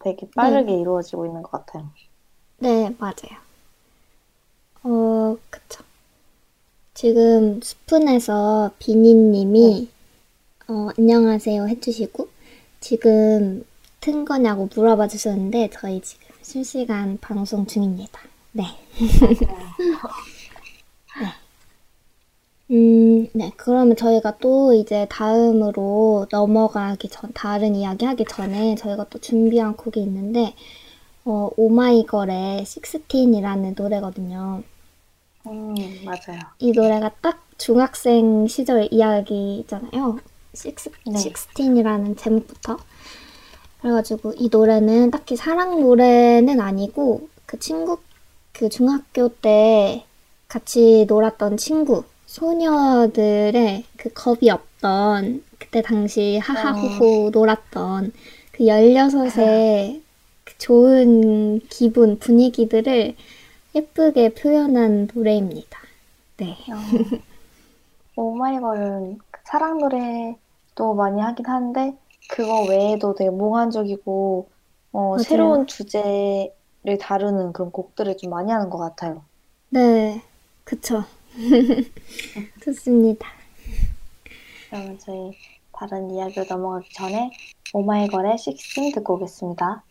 S1: 되게 빠르게 네. 이루어지고 있는 것 같아요.
S2: 네, 맞아요. 어, 그쵸. 지금 스푼에서 비니님이 네. 어, 안녕하세요 해주시고 지금 튼 거냐고 물어봐 주셨는데 저희 지금 실시간 방송 중입니다. 네. [laughs] 네. 음, 네. 그러면 저희가 또 이제 다음으로 넘어가기 전, 다른 이야기 하기 전에 저희가 또 준비한 곡이 있는데, 어, 오마이걸의 식스틴이라는 노래거든요.
S1: 음, 맞아요.
S2: 이 노래가 딱 중학생 시절 이야기잖아요.
S1: 네.
S2: 식스틴이라는 제목부터. 그래가지고 이 노래는 딱히 사랑 노래는 아니고 그 친구, 그 중학교 때 같이 놀았던 친구, 소녀들의 그 겁이 없던 그때 당시 하하호호 어. 놀았던 그 16의 좋은 기분, 분위기들을 예쁘게 표현한 노래입니다. 네.
S1: 어, 뭐 오마이걸은 그 사랑 노래도 많이 하긴 한데 그거 외에도 되게 몽환적이고 어, 새로운 주제를 다루는 그런 곡들을 좀 많이 하는 것 같아요.
S2: 네, 그쵸. [laughs] 좋습니다.
S1: 그러면 저희 다른 이야기로 넘어가기 전에 오마이걸의 식싱 듣고 오겠습니다.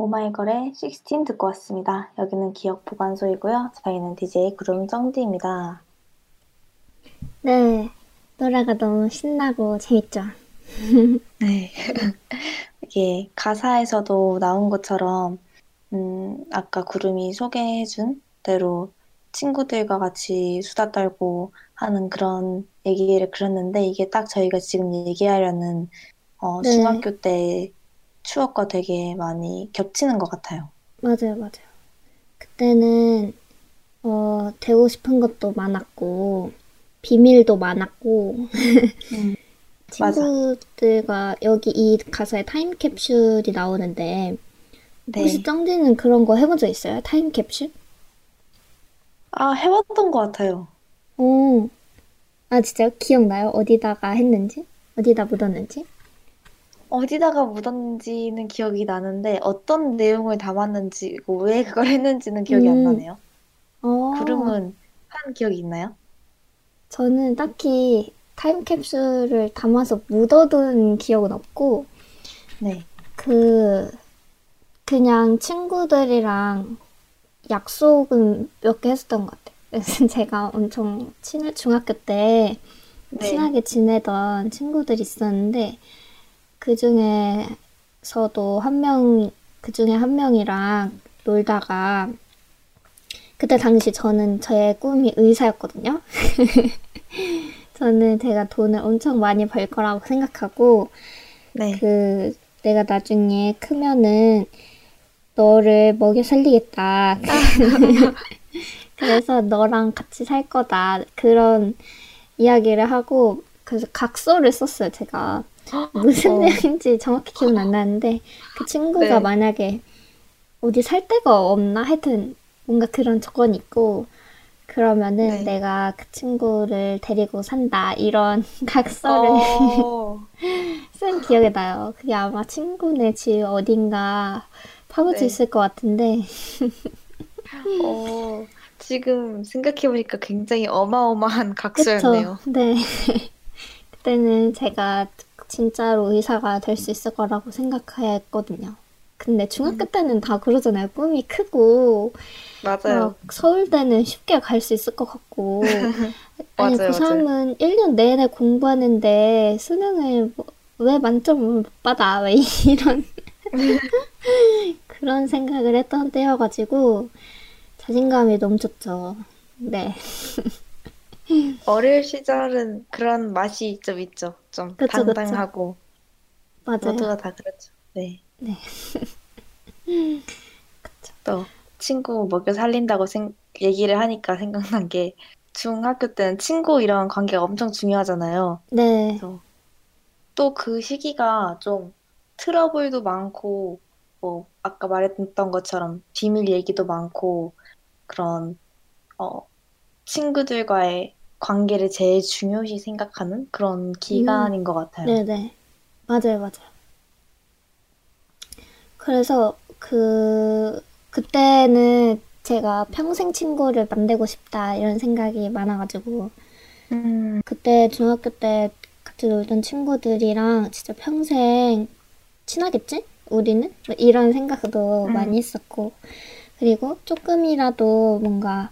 S1: 오마이걸의 16 듣고 왔습니다. 여기는 기억 보관소이고요. 저희는 DJ 구름 정디입니다.
S2: 네, 노래가 너무 신나고 재밌죠? [laughs]
S1: 네. 이게 가사에서도 나온 것처럼, 음, 아까 구름이 소개해준 대로 친구들과 같이 수다 떨고 하는 그런 얘기를 그렸는데, 이게 딱 저희가 지금 얘기하려는, 어,
S2: 네.
S1: 중학교 때 추억과 되게 많이 겹치는 것 같아요.
S2: 맞아요, 맞아요. 그때는, 어, 되고 싶은 것도 많았고, 비밀도 많았고,
S1: 음. [laughs]
S2: 친구들과 여기 이 가사에 타임캡슐이 나오는데,
S1: 네.
S2: 혹시 쩡디는 그런 거 해본 적 있어요? 타임캡슐?
S1: 아, 해봤던 것 같아요.
S2: 오, 아, 진짜요? 기억나요? 어디다가 했는지? 어디다 묻었는지?
S1: 어디다가 묻었는지는 기억이 나는데 어떤 내용을 담았는지, 뭐왜 그걸 했는지는 기억이 안
S2: 음.
S1: 나네요.
S2: 어,
S1: 구름은 한 기억이 있나요?
S2: 저는 딱히 타임캡슐을 담아서 묻어둔 기억은 없고,
S1: 네.
S2: 그, 그냥 친구들이랑 약속은 몇 개 했었던 것 같아요. 그래서 [laughs] 제가 엄청 친해, 중학교 때
S1: 네.
S2: 친하게 지내던 친구들이 있었는데, 그 중에서도 한 명, 그 중에 한 명이랑 놀다가, 그때 당시 저는 저의 꿈이 의사였거든요. [laughs] 저는 제가 돈을 엄청 많이 벌 거라고 생각하고,
S1: 네.
S2: 그, 내가 나중에 크면은 너를 먹여 살리겠다. [laughs] 그래서 너랑 같이 살 거다. 그런 이야기를 하고, 그래서 각서를 썼어요, 제가. 무슨
S1: 어.
S2: 내용인지 정확히 기억은 안 나는데, 그 친구가
S1: 네.
S2: 만약에 어디 살 데가 없나? 하여튼, 뭔가 그런 조건이 있고, 그러면은
S1: 네.
S2: 내가 그 친구를 데리고 산다. 이런 [laughs] 각서를
S1: 어,
S2: 쓴 기억이 나요. 그게 아마 친구네 집 어딘가 파묻혀
S1: 네.
S2: 있을 것 같은데.
S1: 어, 지금 생각해보니까 굉장히 어마어마한
S2: 그쵸?
S1: 각서였네요.
S2: 네. [laughs] 그때는 제가 진짜로 의사가 될 수 있을 거라고 생각했거든요. 근데 중학교
S1: 음.
S2: 때는 다 그러잖아요. 꿈이 크고,
S1: 맞아요.
S2: 막 서울대는 쉽게 갈 수 있을 것 같고. [laughs] 아니,
S1: 맞아요,
S2: 고3은 1년 내내 공부하는데 수능을 뭐- 왜 만점을 못 받아? [laughs] 왜 이런 [laughs] 그런 생각을 했던 때여가지고 자신감이 넘쳤죠. 네. [laughs]
S1: 어릴 시절은 그런 맛이 좀 있죠. 좀
S2: 그쵸, 그쵸.
S1: 당당하고
S2: 맞아요.
S1: 모두가 다 그렇죠. 네.
S2: 네. [laughs]
S1: 또 친구 먹여 살린다고 생, 얘기를 하니까 생각난 게 중학교 때는 친구 이런 관계가 엄청 중요하잖아요.
S2: 네.
S1: 또 그 시기가 좀 트러블도 많고 뭐 아까 말했던 것처럼 비밀 얘기도 많고 그런 어 친구들과의 관계를 제일 중요시 생각하는 그런 기간인 것 같아요.
S2: 네네. 맞아요, 맞아요. 그래서 그, 그때는 제가 평생 친구를 만들고 싶다 이런 생각이 많아가지고
S1: 음,
S2: 그때 중학교 때 같이 놀던 친구들이랑 진짜 평생 친하겠지? 우리는? 뭐 이런 생각도
S1: 음.
S2: 많이 했었고 그리고 조금이라도 뭔가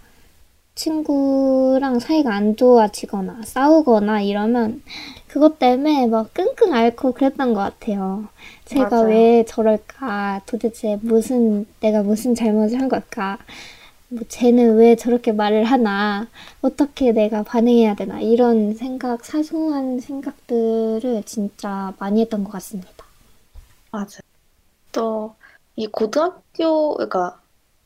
S2: 친구랑 사이가 안 좋아지거나 싸우거나 이러면 그것 때문에 막 끙끙 앓고 그랬던 것 같아요. 제가
S1: 맞아요.
S2: 왜 저럴까? 도대체 무슨, 내가 무슨 잘못을 한 걸까? 뭐 쟤는 왜 저렇게 말을 하나? 어떻게 내가 반응해야 되나? 이런 생각, 사소한 생각들을 진짜 많이 했던 것 같습니다.
S1: 맞아요. 또 이 고등학교, 그러니까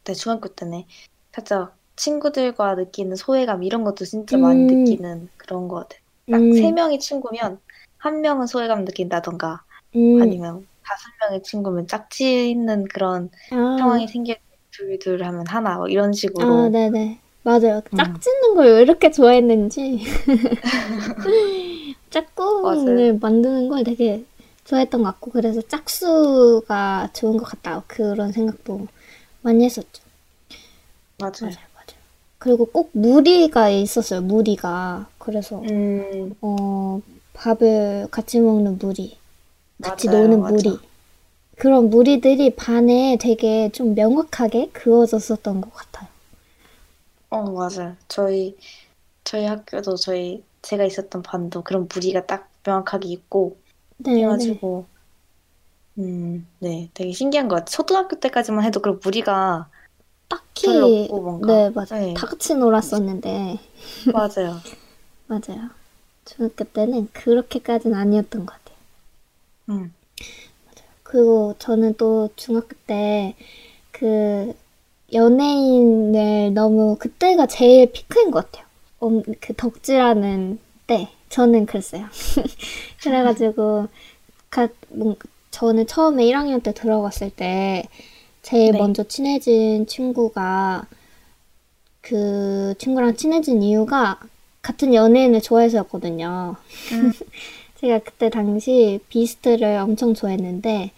S1: 네, 중학교 때네. 살짝 친구들과 느끼는 소외감 이런 것도 진짜 많이
S2: 음.
S1: 느끼는 그런 것 같아요. 딱
S2: 음,
S1: 세 명이 친구면 한 명은 소외감 느낀다던가
S2: 음,
S1: 아니면 다섯 명의 친구면 짝지 있는 그런
S2: 아,
S1: 상황이 생길 때 둘둘 하면 하나 뭐 이런
S2: 아,
S1: 식으로
S2: 네네. 맞아요.
S1: 음.
S2: 짝짓는 걸 왜 이렇게 좋아했는지. [laughs] [laughs] 짝꿍을. 만드는 걸 되게 좋아했던 것 같고, 그래서 짝수가 좋은 것 같다. 그런 생각도 많이 했었죠.
S1: 맞아요,
S2: 맞아요. 그리고 꼭 무리가 있었어요, 무리가. 그래서,
S1: 음,
S2: 어, 밥을 같이 먹는 무리, 같이
S1: 맞아요,
S2: 노는
S1: 맞아.
S2: 무리. 그런 무리들이 반에 되게 좀 명확하게 그어졌었던 것 같아요.
S1: 어, 맞아요. 저희 저희 학교도 저희 제가 있었던 반도 그런 무리가 딱 명확하게 있고
S2: 네, 네.
S1: 해가지고 음, 네, 되게 신기한 것 같아요. 초등학교 때까지만 해도 그런 무리가
S2: 딱히, 네, 맞아요.
S1: 네.
S2: 다 같이 놀았었는데,
S1: 맞아요. [laughs]
S2: 맞아요. 중학교 때는 그렇게까지는 아니었던 것 같아요.
S1: 음,
S2: 그리고 저는 또 중학교 때 그 연예인을 너무 그때가 제일 피크인 것 같아요. 음, 그 덕질하는 때 저는 그랬어요. [laughs] 그래가지고 가, 뭔 저는 처음에 1학년 때 들어갔을 때 제일
S1: 네.
S2: 먼저 친해진 친구가 그 친구랑 친해진 이유가 같은 연예인을 좋아해서였거든요.
S1: 음, [laughs]
S2: 제가 그때 당시 비스트를 엄청 좋아했는데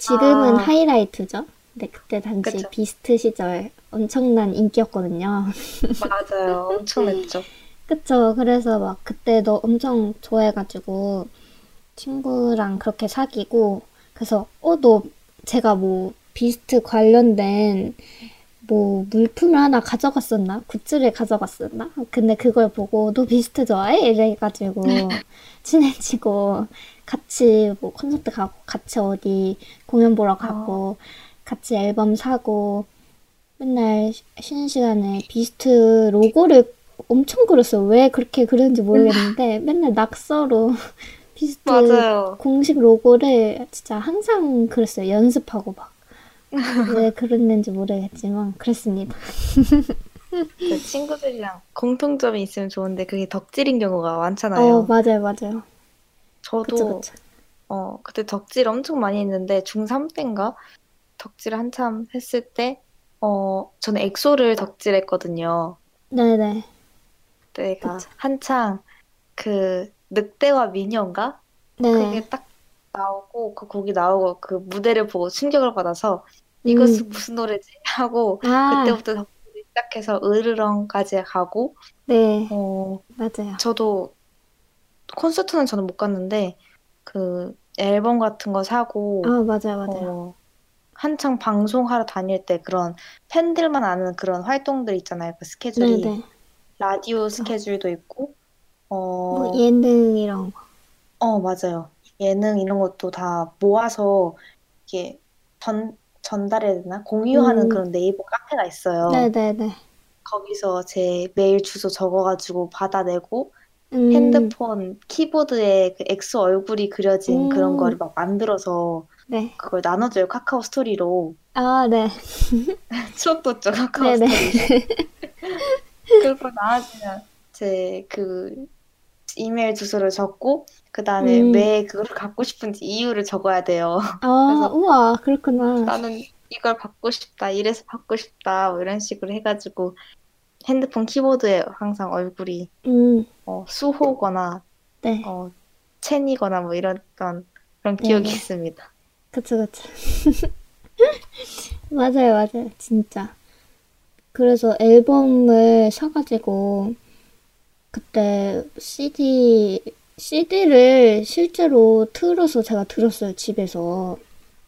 S2: 지금은
S1: 아.
S2: 하이라이트죠. 근데 그때 당시
S1: 그쵸.
S2: 비스트 시절 엄청난 인기였거든요.
S1: 맞아요. [laughs] 엄청났죠.
S2: 그쵸. 그래서 막 그때 너 엄청 좋아해가지고 친구랑 그렇게 사귀고 그래서 어 너 제가 뭐 비스트 관련된 뭐 물품을 하나 가져갔었나? 굿즈를 가져갔었나? 근데 그걸 보고 너 비스트 좋아해? 이래가지고 [laughs] 친해지고 같이 뭐 콘서트 가고 같이 어디 공연 보러 가고 같이 앨범 사고 맨날 쉬- 쉬는 시간에 비스트 로고를 엄청 그렸어요. 왜 그렇게 그렸는지 모르겠는데 [laughs] 맨날 낙서로 [laughs] 비스트
S1: 맞아요.
S2: 공식 로고를 진짜 항상 그렸어요. 연습하고 막. 왜 그랬는지 모르겠지만 그랬습니다.
S1: 그 친구들이랑 공통점이 있으면 좋은데 그게 덕질인 경우가 많잖아요.
S2: 어, 맞아요, 맞아요.
S1: 저도
S2: 그쵸, 그쵸.
S1: 어, 그때 덕질 엄청 많이 했는데 중3 때인가 덕질 한참 했을 때 어, 저는 엑소를 덕질했거든요.
S2: 네네.
S1: 때가
S2: 그쵸.
S1: 한창 그 늑대와 미녀인가?
S2: 네.
S1: 그게 딱 나오고 그 곡이 나오고 그 무대를 보고 충격을 받아서 이것은
S2: 음.
S1: 무슨 노래지? [laughs] 하고
S2: 아,
S1: 그때부터 덕분에 시작해서 으르렁까지 가고
S2: 네.
S1: 어
S2: 맞아요.
S1: 저도 콘서트는 저는 못 갔는데 그 앨범 같은 거 사고
S2: 아, 맞아요, 맞아요.
S1: 어 한창 방송하러 다닐 때 그런 팬들만 아는 그런 활동들 있잖아요. 그 스케줄이
S2: 네네.
S1: 라디오
S2: 그쵸.
S1: 스케줄도 있고 뭐어
S2: 예능 이런 거.
S1: 어, 맞아요. 예능 이런 것도 다 모아서 이게 전, 전달해야 되나? 공유하는
S2: 음,
S1: 그런 네이버 카페가 있어요.
S2: 네네네.
S1: 거기서 제 메일 주소 적어가지고 받아내고
S2: 음,
S1: 핸드폰 키보드에 그 X 얼굴이 그려진 그런 거를
S2: 음,
S1: 막 만들어서
S2: 네.
S1: 그걸 나눠줘요. 카카오 스토리로.
S2: 아, 네. [laughs]
S1: 추억 돋죠, 카카오
S2: 네네.
S1: 스토리. [laughs] 그걸 나눠주면 제 그 이메일 주소를 적고 그 다음에
S2: 음,
S1: 왜 그걸 갖고 싶은지 이유를 적어야 돼요. [laughs]
S2: 아, 우와, 그렇구나.
S1: 나는 이걸 받고 싶다, 이래서 받고 싶다, 뭐 이런 식으로 해가지고 핸드폰 키보드에 항상 얼굴이
S2: 음,
S1: 어, 수호거나
S2: 네.
S1: 어, 첸이거나 뭐 이런 그런 기억이
S2: 네네.
S1: 있습니다.
S2: 그쵸, 그쵸. [laughs] 맞아요, 맞아요. 진짜. 그래서 앨범을 사가지고, 그때 CD, CD를 실제로 틀어서 제가 들었어요, 집에서.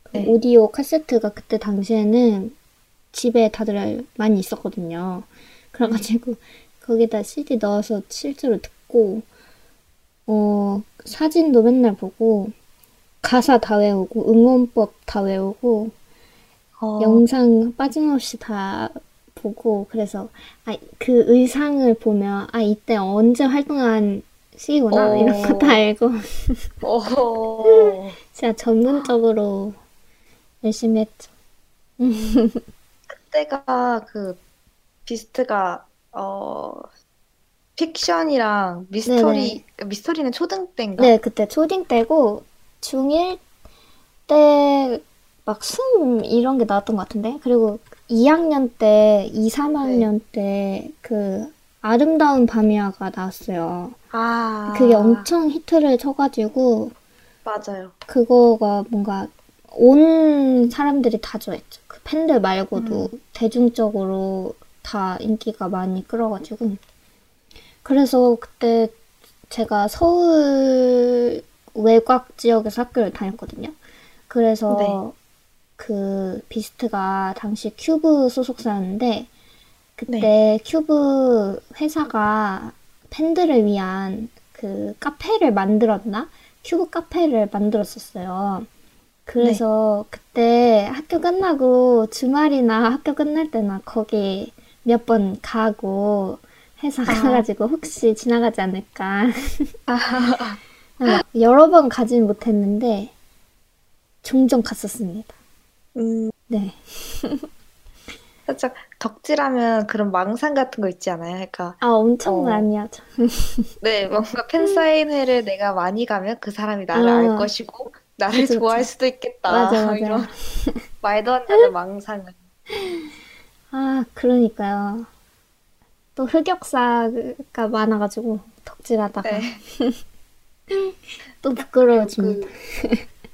S2: 그
S1: 네.
S2: 오디오 카세트가 그때 당시에는 집에 다들 많이 있었거든요. 그래가지고, 거기다 CD 넣어서 실제로 듣고, 어, 사진도 맨날 보고, 가사 다 외우고, 응원법 다 외우고,
S1: 어,
S2: 영상 빠짐없이 다 보고, 그래서, 아, 그 의상을 보면, 아, 이때 언제 활동한 시기구나, 이런 거다 [laughs]
S1: 어,
S2: 알고,
S1: 어,
S2: 진짜 전문적으로 열심히 했죠. [laughs]
S1: 그때가 그 비스트가 어 픽션이랑
S2: 네네.
S1: 미스터리 미스터리는 초등 때인가?
S2: 네, 그때 초딩 때고, 중1 때 막 숨 이런 게 나왔던 것 같은데? 그리고 2학년 때, 2,
S1: 네.
S2: 3학년 때 그 아름다운 밤이야가 나왔어요. 그게
S1: 아,
S2: 엄청 히트를 쳐가지고,
S1: 맞아요.
S2: 그거가 뭔가 온 사람들이 다 좋아했죠. 그 팬들 말고도
S1: 음,
S2: 대중적으로 다 인기가 많이 끌어가지고. 그래서 그때 제가 서울 외곽 지역에서 학교를 다녔거든요.
S1: 네.
S2: 그래서 그 비스트가 당시 큐브 소속사였는데
S1: 네.
S2: 그때 큐브 회사가 팬들을 위한 그 카페를 만들었나? 큐브 카페를 만들었었어요.
S1: 네.
S2: 그래서 그때 학교 끝나고 주말이나 학교 끝날 때나 거기 몇 번 가고 해서
S1: 아,
S2: 가가지고 혹시 지나가지 않을까.
S1: 아,
S2: 막 [laughs] 여러 번 가진 못했는데 종종 갔었습니다.
S1: 음,
S2: 네. [laughs]
S1: 살짝 덕질하면 그런 망상 같은 거 있지 않아요? 그러니까
S2: 아, 엄청
S1: 어,
S2: 많이 하죠. [laughs]
S1: 네, 뭔가 팬 사인회를 내가 많이 가면 그 사람이 나를 알
S2: 아,
S1: 것이고 나를
S2: 그쵸,
S1: 좋아할
S2: 그쵸.
S1: 수도 있겠다.
S2: 맞아, 맞아요. [laughs]
S1: 이런 말도 안 되는 망상을.
S2: 아, 그러니까요. 또 흑역사가 많아가지고 덕질하다가
S1: 네.
S2: 또 부끄러워집니다.
S1: 그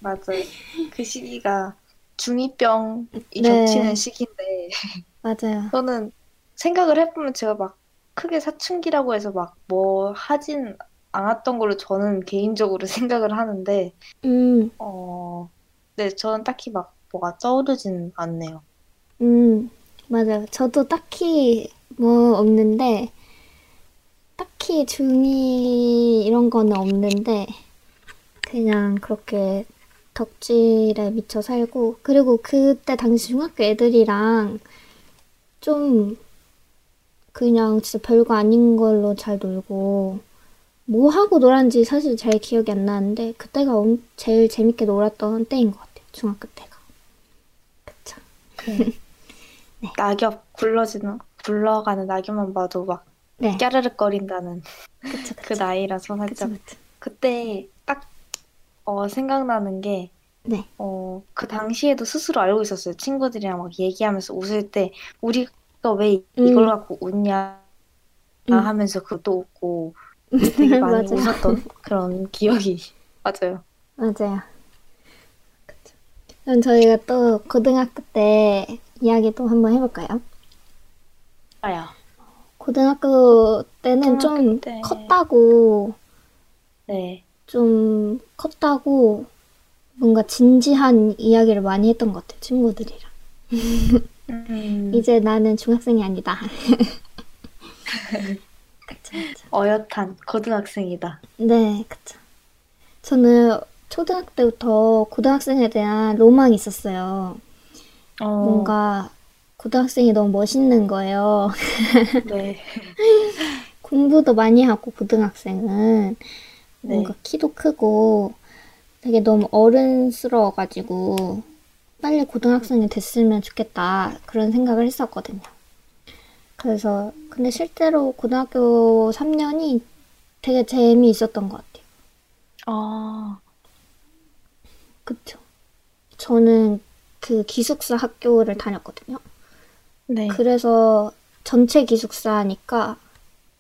S1: 맞아요. 그 시기가 중2병이
S2: 네,
S1: 겹치는 시기인데 [laughs]
S2: 맞아요.
S1: 저는 생각을 해보면 제가 막 크게 사춘기라고 해서 막 뭐 하진 않았던 걸로 저는 개인적으로 [laughs] 생각을 하는데
S2: 음,
S1: 어, 네, 저는 딱히 막 뭐가 떠오르진 않네요.
S2: 음, 맞아요. 저도 딱히 뭐 없는데, 딱히 중이 이런 거는 없는데, 그냥 그렇게 덕질에 미쳐 살고, 그리고 그때 당시 중학교 애들이랑 좀 그냥 진짜 별거 아닌 걸로 잘 놀고, 뭐 하고 놀았는지 사실 잘 기억이 안 나는데, 그때가 엄- 제일 재밌게 놀았던 때인 것 같아요. 중학교 때가. 그쵸.
S1: 그 [laughs]
S2: 네.
S1: 낙엽 굴러지는 굴러가는 낙엽만 봐도 막
S2: 네.
S1: 깨르륵 거린다는
S2: 그쵸, [laughs]
S1: 그
S2: 그쵸.
S1: 나이라서
S2: 그쵸,
S1: 살짝
S2: 그쵸.
S1: 그때 딱 어, 생각나는 게
S2: 네.
S1: 어, 그 당시에도 스스로 알고 있었어요. 친구들이랑 막 얘기하면서 웃을 때 우리가 왜 이걸
S2: 음,
S1: 갖고 웃냐
S2: 음.
S1: 하면서 그것도 웃고 되게 [laughs] 많이
S2: 맞아요.
S1: 웃었던 [laughs] 그런 기억이 맞아요.
S2: 맞아요. 그쵸. 그럼 저희가 또 고등학교 때 이야기 또 한번 해볼까요?
S1: 아야.
S2: 고등학교 때는 좀
S1: 고등학교 때.
S2: 컸다고,
S1: 네.
S2: 좀 컸다고 뭔가 진지한 이야기를 많이 했던 것 같아요, 친구들이랑.
S1: 음,
S2: 이제 나는 중학생이 아니다. [laughs] 그쵸, 그쵸.
S1: 어엿한 고등학생이다.
S2: 네, 그쵸. 저는 초등학교 때부터 고등학생에 대한 로망이 있었어요.
S1: 어,
S2: 뭔가 고등학생이 너무 멋있는 거예요.
S1: 네. [laughs]
S2: 공부도 많이 하고 고등학생은 뭔가
S1: 네.
S2: 키도 크고 되게 너무 어른스러워가지고 빨리 고등학생이 됐으면 좋겠다 그런 생각을 했었거든요. 그래서 근데 실제로 고등학교 3년이 되게 재미있었던 것 같아요.
S1: 아,
S2: 그쵸? 저는 그 기숙사 학교를 다녔거든요.
S1: 네.
S2: 그래서 전체 기숙사니까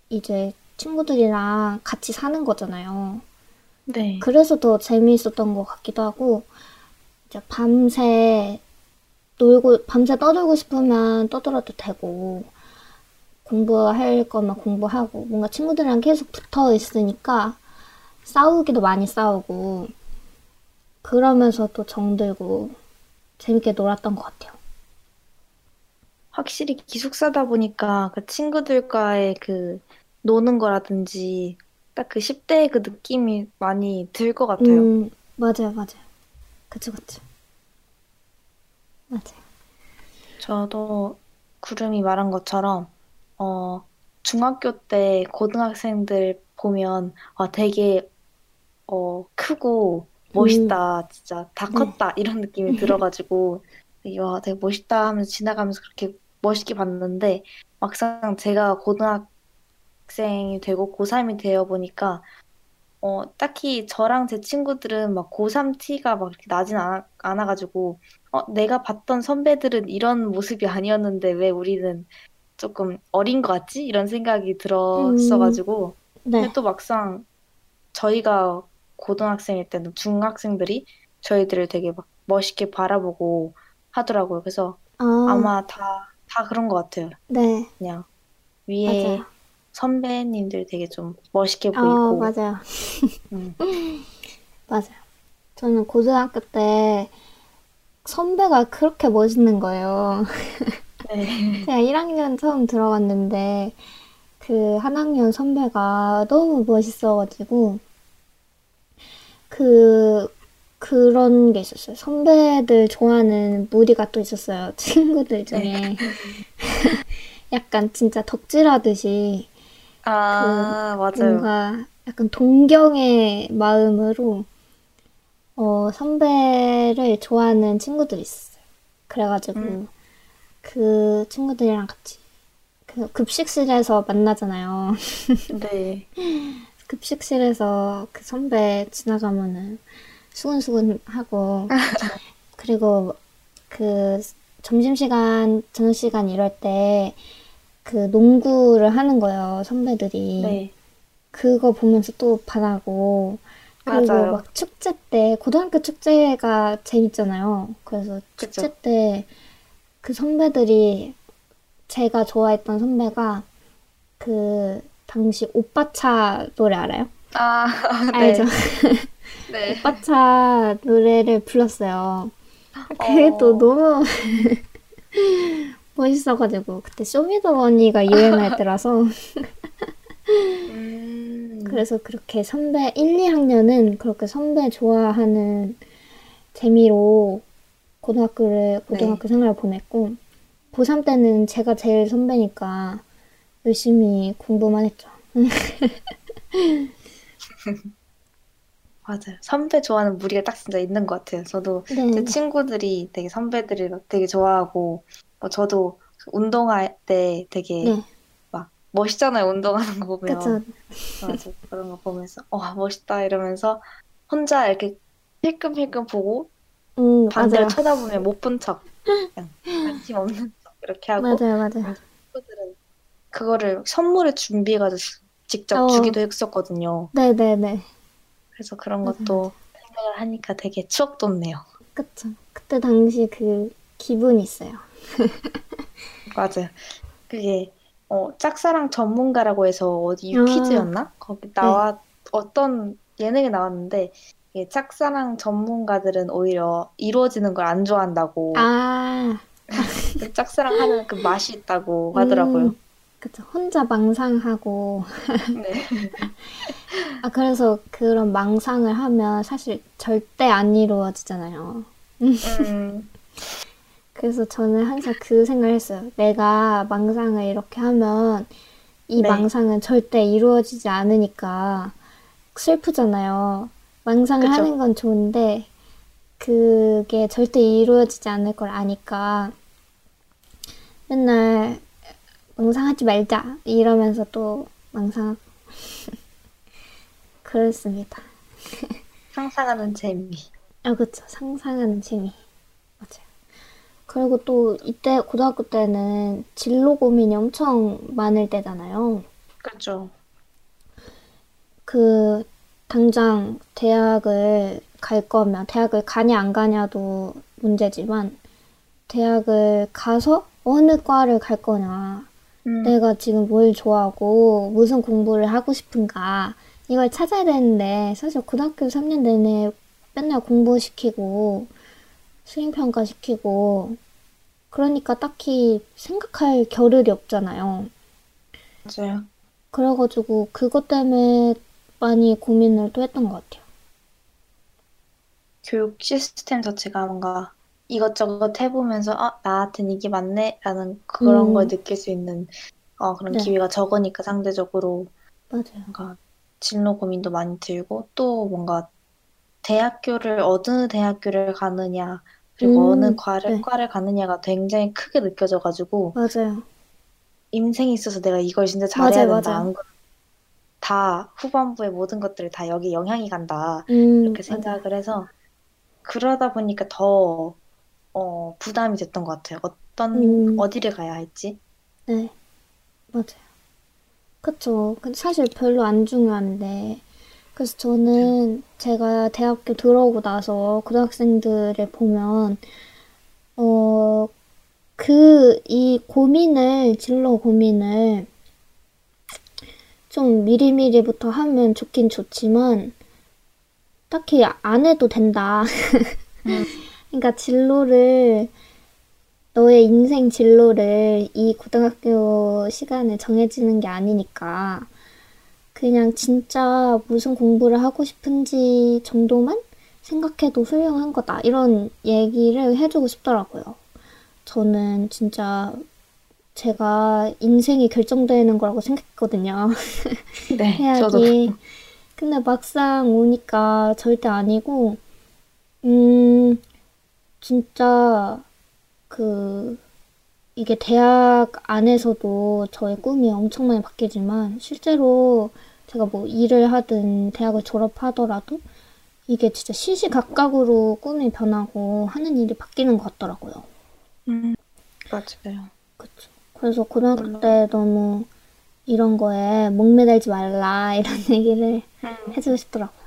S2: 이제 친구들이랑 같이 사는 거잖아요.
S1: 네.
S2: 그래서 더 재미있었던 것 같기도 하고, 이제 밤새 놀고, 밤새 떠들고 싶으면 떠들어도 되고, 공부할 거면 공부하고, 뭔가 친구들이랑 계속 붙어 있으니까 싸우기도 많이 싸우고, 그러면서 또 정들고, 재밌게 놀았던 것 같아요.
S1: 확실히 기숙사다 보니까 그 친구들과의 그 노는 거라든지 딱 그 10대의 그 느낌이 많이 들 것 같아요.
S2: 음, 맞아요, 맞아요. 그쵸, 그쵸. 맞아요.
S1: 저도 구름이 말한 것처럼, 어, 중학교 때 고등학생들 보면, 아, 되게, 어, 크고 멋있다. 진짜 다
S2: 네.
S1: 컸다. 이런 느낌이 [laughs] 들어가지고, 와, 되게 멋있다 하면서 지나가면서 그렇게 멋있게 봤는데, 막상 제가 고등학 생이 되고 고3이 되어 보니까, 어, 딱히 저랑 제 친구들은 막 고3 티가 막 이렇게 나진 않아, 않아가지고, 어, 내가 봤던 선배들은 이런 모습이 아니었는데 왜 우리는 조금 어린 것 같지? 이런 생각이 들었어가지고.
S2: 네.
S1: 근데 또 막상 저희가 고등학생일 때는 중학생들이 저희들을 되게 막 멋있게 바라보고 하더라고요. 그래서
S2: 아,
S1: 아마 다, 다 그런 것 같아요.
S2: 네.
S1: 그냥 위에
S2: 맞아요.
S1: 선배님들 되게 좀 멋있게
S2: 아,
S1: 보이고.
S2: 맞아요.
S1: 음. [laughs]
S2: 맞아요. 저는 고등학교 때 선배가 그렇게 멋있는 거예요.
S1: 네. [laughs]
S2: 제가 1학년 처음 들어갔는데 그 한 학년 선배가 너무 멋있어가지고 그 그런 게 있었어요. 선배들 좋아하는 무리가 또 있었어요. [laughs] 친구들 중에 약간 진짜 덕질하듯이
S1: 아, 맞아요.
S2: 뭔가 약간 동경의 마음으로 어, 선배를 좋아하는 친구들이 있었어요. 그래가지고
S1: 음.
S2: 그 친구들이랑 같이 그 급식실에서 만나잖아요. [laughs]
S1: 네.
S2: 급식실에서 그 선배 지나가면은 수근수근 하고 [laughs] 그리고 그 점심시간, 저녁시간 이럴 때 그 농구를 하는 거예요, 선배들이.
S1: 네.
S2: 그거 보면서 또 반하고 그리고
S1: 맞아요.
S2: 막 축제 때 고등학교 축제가 재밌잖아요. 그래서 축제
S1: 그쵸.
S2: 때그 선배들이 제가 좋아했던 선배가 그 당시 오빠차 노래 알아요?
S1: 아, [laughs]
S2: 알죠? [laughs]
S1: 네.
S2: 오빠차 노래를 불렀어요. 그게
S1: 어.
S2: 또 너무 멋있어가지고 그때 쇼미더머니가 유행할 [laughs] 때라서
S1: 음.
S2: 그래서 그렇게 선배 1, 2학년은 그렇게 선배 좋아하는 재미로 고등학교를 고등학교 생활을 보냈고 고3 때는 제가 제일 선배니까 열심히 공부만 했죠. [laughs]
S1: 맞아요. 선배 좋아하는 무리가 딱 진짜 있는 것 같아요. 저도
S2: 네.
S1: 제 친구들이 되게 선배들을 막 되게 좋아하고, 어, 저도 그 운동할 때 되게
S2: 네.
S1: 막 멋있잖아요. 운동하는 거 보면.
S2: 그쵸.
S1: 맞아. 그런 거 보면서, 와, 멋있다 이러면서 혼자 이렇게 힐끔힐끔 보고
S2: 음,
S1: 반대로
S2: 맞아요.
S1: 쳐다보면 못 본 척, 그냥 [laughs] 관심 없는 척 이렇게 하고,
S2: 맞아요, 맞아요.
S1: 친구들은 그거를 선물에 준비해가지고 직접
S2: 어.
S1: 주기도 했었거든요.
S2: 네네네.
S1: 그래서 그런
S2: 맞아요,
S1: 것도 생각을 하니까 되게 추억 돋네요.
S2: 그쵸. 그때 당시 그 기분이 있어요. [laughs]
S1: 맞아요. 그게 어, 짝사랑 전문가라고 해서 어디
S2: 아.
S1: 퀴즈였나? 거기 나와 어떤 예능에 나왔는데 이게 짝사랑 전문가들은 오히려 이루어지는 걸 안 좋아한다고
S2: 아, [laughs]
S1: 그 짝사랑 하는 그 맛이 있다고 하더라고요.
S2: 음, 그쵸. 혼자 망상하고.
S1: 네. [laughs]
S2: 아, 그래서 그런 망상을 하면 사실 절대 안 이루어지잖아요.
S1: 음,
S2: 그래서 저는 항상 그 생각을 했어요. 내가 망상을 이렇게 하면 이
S1: 네.
S2: 망상은 절대 이루어지지 않으니까 슬프잖아요. 망상을
S1: 그쵸.
S2: 하는 건 좋은데 그게 절대 이루어지지 않을 걸 아니까 맨날 망상하지 말자 이러면서 또 망상 [laughs] 그랬습니다. [laughs]
S1: 상상하는 재미.
S2: 아, 그쵸. 상상하는 재미. 그리고 또 이때 고등학교 때는 진로 고민이 엄청 많을 때잖아요.
S1: 그렇죠.
S2: 그 당장 대학을 갈 거면 대학을 가냐 안 가냐도 문제지만 대학을 가서 어느 과를 갈 거냐
S1: 음,
S2: 내가 지금 뭘 좋아하고 무슨 공부를 하고 싶은가 이걸 찾아야 되는데 사실 고등학교 3년 내내 맨날 공부시키고 수행평가 시키고 그러니까 딱히 생각할 겨를이 없잖아요.
S1: 맞아요.
S2: 그래가지고 그것 때문에 많이 고민을 또 했던 것 같아요.
S1: 교육 시스템 자체가 뭔가 이것저것 해보면서 아, 나한텐 이게 맞네? 라는 그런
S2: 음.
S1: 걸 느낄 수 있는 어, 그런
S2: 네.
S1: 기회가 적으니까 상대적으로
S2: 맞아요.
S1: 뭔가 진로 고민도 많이 들고 또 뭔가 대학교를 어느 대학교를 가느냐 그리고
S2: 음,
S1: 어느 과를
S2: 네.
S1: 과를 가느냐가 굉장히 크게 느껴져가지고
S2: 맞아요.
S1: 인생에 있어서 내가 이걸 진짜 잘해야
S2: 맞아요,
S1: 된다.
S2: 맞아요.
S1: 다 후반부의 모든 것들이 다 여기 영향이 간다.
S2: 음,
S1: 이렇게
S2: 맞아요.
S1: 생각을 해서 그러다 보니까 더 어, 부담이 됐던 것 같아요. 어떤
S2: 음.
S1: 어디를 가야 할지.
S2: 네, 맞아요. 그쵸. 근데 사실 별로 안 중요한데. 그래서 저는 제가 대학교 들어오고 나서 고등학생들을 보면, 어, 그, 이 고민을, 진로 고민을 좀 미리미리부터 하면 좋긴 좋지만, 딱히 안 해도 된다. [laughs] 그러니까 진로를 너의 인생 진로를 이 고등학교 시간에 정해지는 게 아니니까 그냥 진짜 무슨 공부를 하고 싶은지 정도만 생각해도 훌륭한 거다. 이런 얘기를 해주고 싶더라고요. 저는 진짜 제가 인생이 결정되는 거라고 생각했거든요. [laughs]
S1: 네, 저도
S2: 해야지. 근데 막상 오니까 절대 아니고, 음, 진짜, 그, 이게 대학 안에서도 저의 꿈이 엄청 많이 바뀌지만, 실제로 제가 뭐 일을 하든 대학을 졸업하더라도, 이게 진짜 시시각각으로 꿈이 변하고 하는 일이 바뀌는 것 같더라고요.
S1: 음, 맞아요.
S2: 그쵸. 그래서 고등학교
S1: 물론.
S2: 때 너무 이런 거에 목매달지 말라, 이런 [laughs] 얘기를 해주고 싶더라고요.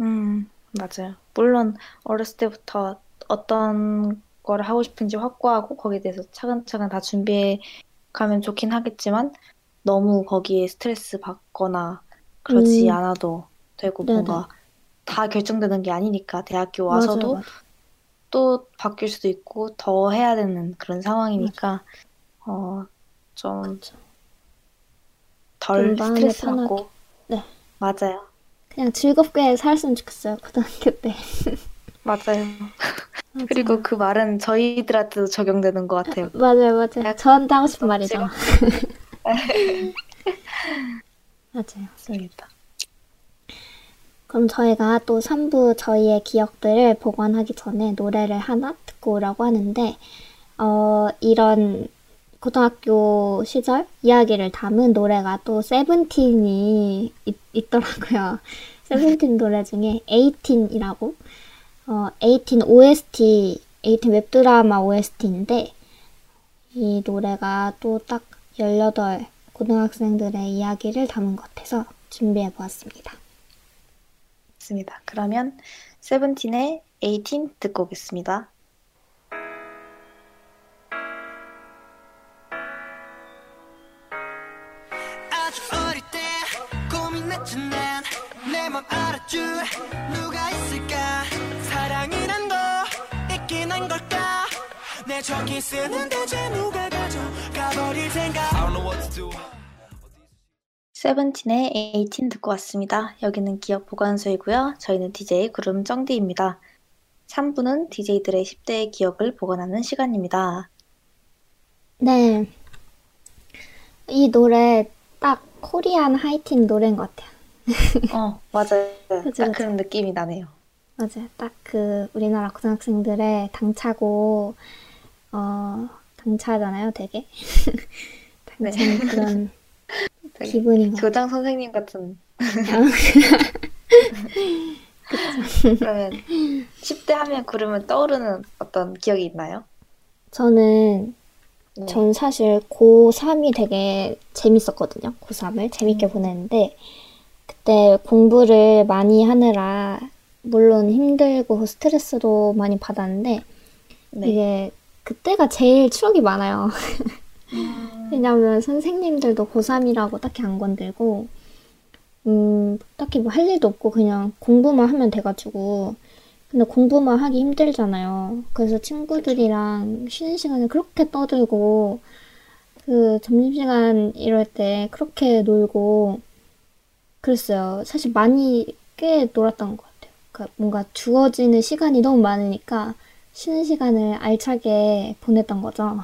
S1: 음, 맞아요. 물론 어렸을 때부터 어떤 거를 하고 싶은지 확고하고 거기에 대해서 차근차근 다 준비해 가면 좋긴 하겠지만 너무 거기에 스트레스 받거나 그러지
S2: 음.
S1: 않아도 되고
S2: 네네.
S1: 뭔가 다 결정되는 게 아니니까 대학교
S2: 맞아요,
S1: 와서도
S2: 맞아요.
S1: 또 바뀔 수도 있고 더 해야 되는 그런 상황이니까 어, 좀. 덜 스트레스
S2: 편하게.
S1: 받고
S2: 네.
S1: 맞아요.
S2: 그냥 즐겁게 살았으면 좋겠어요, 고등학교 때. [laughs]
S1: 맞아요. [laughs]
S2: 맞아요.
S1: 그리고 그 말은 저희들한테도 적용되는 것 같아요. [laughs]
S2: 맞아요, 맞아요. 저한테 하고 싶은 말이죠. 맞아요.
S1: 맞습니다.
S2: 그럼 저희가 또 3부 저희의 기억들을 복원하기 전에 노래를 하나 듣고 오라고 하는데, 어, 이런 고등학교 시절 이야기를 담은 노래가 또 세븐틴이 있, 있더라고요. [laughs] 세븐틴 노래 중에 에이틴이라고, 어, 에이틴 OST, 에이틴 웹드라마 OST인데, 이 노래가 또 딱 18 고등학생들의 이야기를 담은 것 같아서 준비해 보았습니다.
S1: 맞습니다. 그러면 세븐틴의 18 듣고 오겠습니다.
S3: 아주 어릴 때 고민했지 난내 맘 알아줄 누가 있을까 사랑이란 거 있긴 한 걸까 내 저기 쓰는 대체 누가
S1: 세븐틴의 18 듣고 왔습니다. 여기는 기업 보관소이고요. 저희는 DJ 구름 정디입니다. 3부는 DJ들의 10대의 기억을 보관하는 시간입니다.
S2: 네. 이 노래 딱 코리안 하이틴 노래인 것 같아요.
S1: 어, 맞아요. [laughs]
S2: 그치,
S1: 딱. 그런 느낌이 나네요.
S2: 맞아요. 딱 그 우리나라 고등학생들의 당차고 어 당차잖아요, 되게. [laughs]
S1: 네.
S2: 당찬 그런 [laughs]
S1: 되게
S2: 기분인 것.
S1: 교장 선생님 같은. [laughs] 그러면 10대 하면 구름은 떠오르는 어떤 기억이 있나요?
S2: 저는
S1: 네.
S2: 전 사실 고3이 되게 재밌었거든요. 고3을 재밌게
S1: 음.
S2: 보냈는데 그때 공부를 많이 하느라 물론 힘들고 스트레스도 많이 받았는데
S1: 네.
S2: 이게 그때가 제일 추억이 많아요.
S1: 음, [laughs]
S2: 왜냐면 선생님들도 고3이라고 딱히 안 건들고, 음, 딱히 뭐 할 일도 없고 그냥 공부만 하면 돼가지고. 근데 공부만 하기 힘들잖아요. 그래서 친구들이랑 쉬는 시간에 그렇게 떠들고, 그 점심시간 이럴 때 그렇게 놀고, 그랬어요. 사실 많이 꽤 놀았던 것 같아요. 그러니까 뭔가 주어지는 시간이 너무 많으니까 쉬는 시간을 알차게 보냈던 거죠.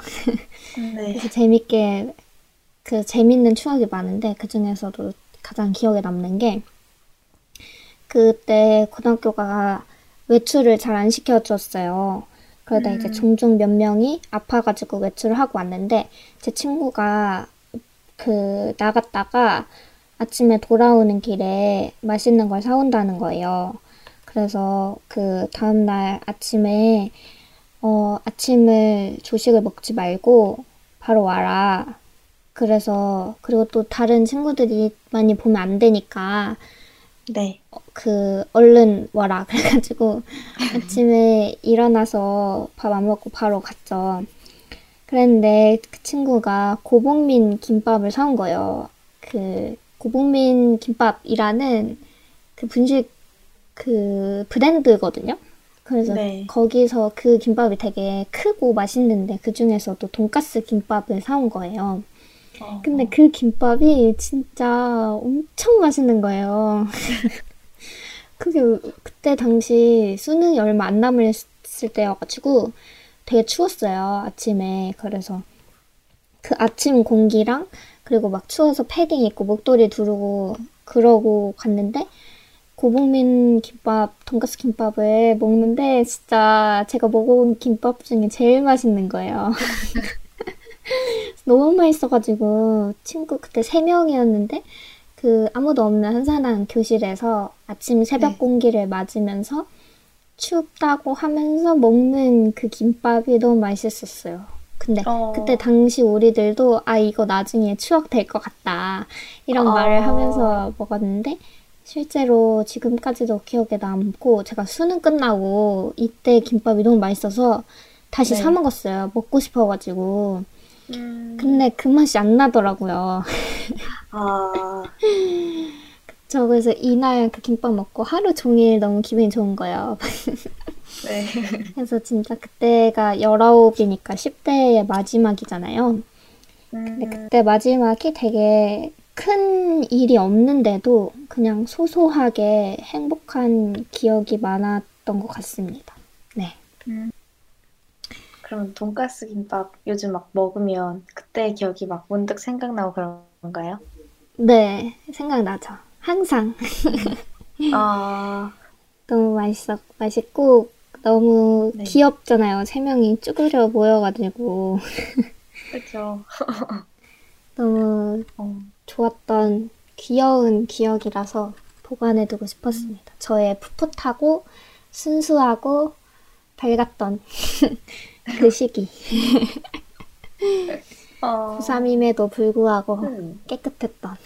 S1: 네.
S2: 그래서 재밌게 그 재밌는 추억이 많은데 그 중에서도 가장 기억에 남는 게 그때 고등학교가 외출을 잘 안 시켜줬어요. 그러다 이제
S1: 음.
S2: 종종 몇 명이 아파가지고 외출을 하고 왔는데 제 친구가 그 나갔다가 아침에 돌아오는 길에 맛있는 걸 사온다는 거예요. 그래서 그 다음날 아침에 어, 아침을 조식을 먹지 말고 바로 와라. 그래서 그리고 또 다른 친구들이 많이 보면 안 되니까
S1: 네.
S2: 그 얼른 와라. [laughs] 그래가지고 아침에 일어나서 밥 안 먹고 바로 갔죠. 그랬는데 그 친구가 고복민 김밥을 사온 거예요. 그 고복민 김밥이라는 그 분식 그 브랜드거든요. 그래서
S1: 네.
S2: 거기서 그 김밥이 되게 크고 맛있는데 그 중에서도 돈가스 김밥을 사온 거예요.
S1: 어,
S2: 근데 그 김밥이 진짜 엄청 맛있는 거예요. [laughs] 그게 그때 당시 수능이 얼마 안 남았을 때여가지고 되게 추웠어요, 아침에. 그래서 그 아침 공기랑 그리고 막 추워서 패딩 입고 목도리 두르고 그러고 갔는데 고복민 김밥, 돈가스 김밥을 먹는데 진짜 제가 먹어본 김밥 중에 제일 맛있는 거예요. [laughs] 너무 맛있어가지고 친구 그때 세 명이었는데 그 아무도 없는 한산한 교실에서 아침 새벽
S1: 네.
S2: 공기를 맞으면서 춥다고 하면서 먹는 그 김밥이 너무 맛있었어요. 근데
S1: 어.
S2: 그때 당시 우리들도 아 이거 나중에 추억 될 것 같다 이런
S1: 어.
S2: 말을 하면서 먹었는데 실제로 지금까지도 기억에 남고 제가 수능 끝나고 이때 김밥이 너무 맛있어서 다시
S1: 네.
S2: 사 먹었어요. 먹고 싶어가지고.
S1: 음,
S2: 근데 그 맛이 안 나더라고요.
S1: 아, [laughs]
S2: 저 그래서 이날 그 김밥 먹고 하루 종일 너무 기분이 좋은 거예요. [laughs]
S1: 네.
S2: 그래서 진짜 그때가 19이니까 10대의 마지막이잖아요. 근데
S1: 음,
S2: 그때 마지막이 되게 큰 일이 없는데도 그냥 소소하게 행복한 기억이 많았던 것 같습니다. 네.
S1: 그럼 돈가스 김밥 요즘 막 먹으면 그때 기억이 막 문득 생각나고 그런 건가요?
S2: 네, 생각나죠. 항상 [laughs]
S1: 아,
S2: 너무 맛있어, 맛있고 너무
S1: 네.
S2: 귀엽잖아요. 세 명이 쭈그려 모여가지고
S1: 그죠. [laughs]
S2: 너무
S1: 어,
S2: 좋았던 귀여운 기억이라서 보관해두고 싶었습니다. 저의 풋풋하고 순수하고 밝았던 [laughs] 그 시기. [laughs]
S1: 어,
S2: 고3임에도 불구하고
S1: 음,
S2: 깨끗했던.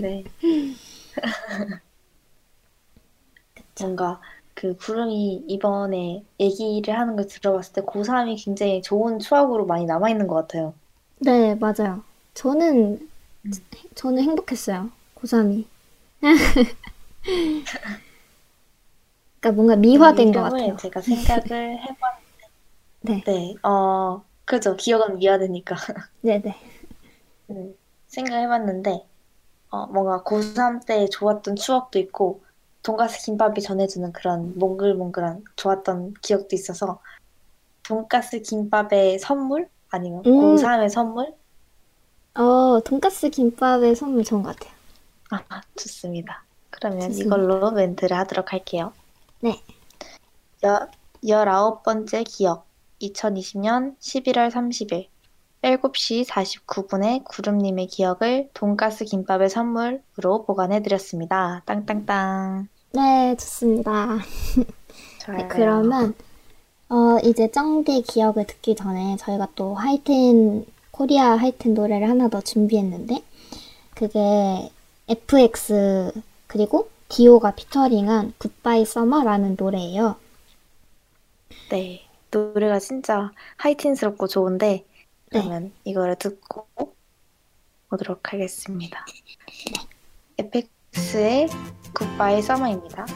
S1: 네. [laughs] 뭔가 그 구름이 이번에 얘기를 하는 걸 들어봤을 때 고3이 굉장히 좋은 추억으로 많이 남아있는 것 같아요.
S2: 네, 맞아요. 저는,
S1: 음.
S2: 저는 행복했어요. 고3이. 그러니까 뭔가 미화된 것 같아요.
S1: 제가 생각을 해봤는데,
S2: 네,
S1: 네, 어, 그죠. 기억은 미화되니까.
S2: 네네.
S1: 네, 생각해봤는데, 어, 뭔가 고3 때 좋았던 추억도 있고, 돈가스 김밥이 전해주는 그런 몽글몽글한 좋았던 기억도 있어서, 돈가스 김밥의 선물? 아니면
S2: 음.
S1: 고3의 선물?
S2: 어, 돈가스 김밥의 선물 좋은 것 같아요.
S1: 아, 좋습니다. 그러면
S2: 좋습니다.
S1: 이걸로 멘트를 하도록 할게요.
S2: 네.
S1: 여, 19번째 기억. 2020년 11월 30일. 7시 49분에 구름님의 기억을 돈가스 김밥의 선물로 보관해드렸습니다. 땅땅땅.
S2: 네, 좋습니다. [laughs]
S1: 좋아요.
S2: 네, 그러면 어, 이제 쩡디 기억을 듣기 전에 저희가 또 하이틴 코리아 하이틴 노래를 하나 더 준비했는데 그게 FX 그리고 디오가 피처링한 Goodbye Summer라는 노래예요.
S1: 네. 노래가 진짜 하이틴스럽고 좋은데,
S2: 네.
S1: 그러면 이거를 듣고 오도록 하겠습니다. 에펙스의 굿바이 서머입니다.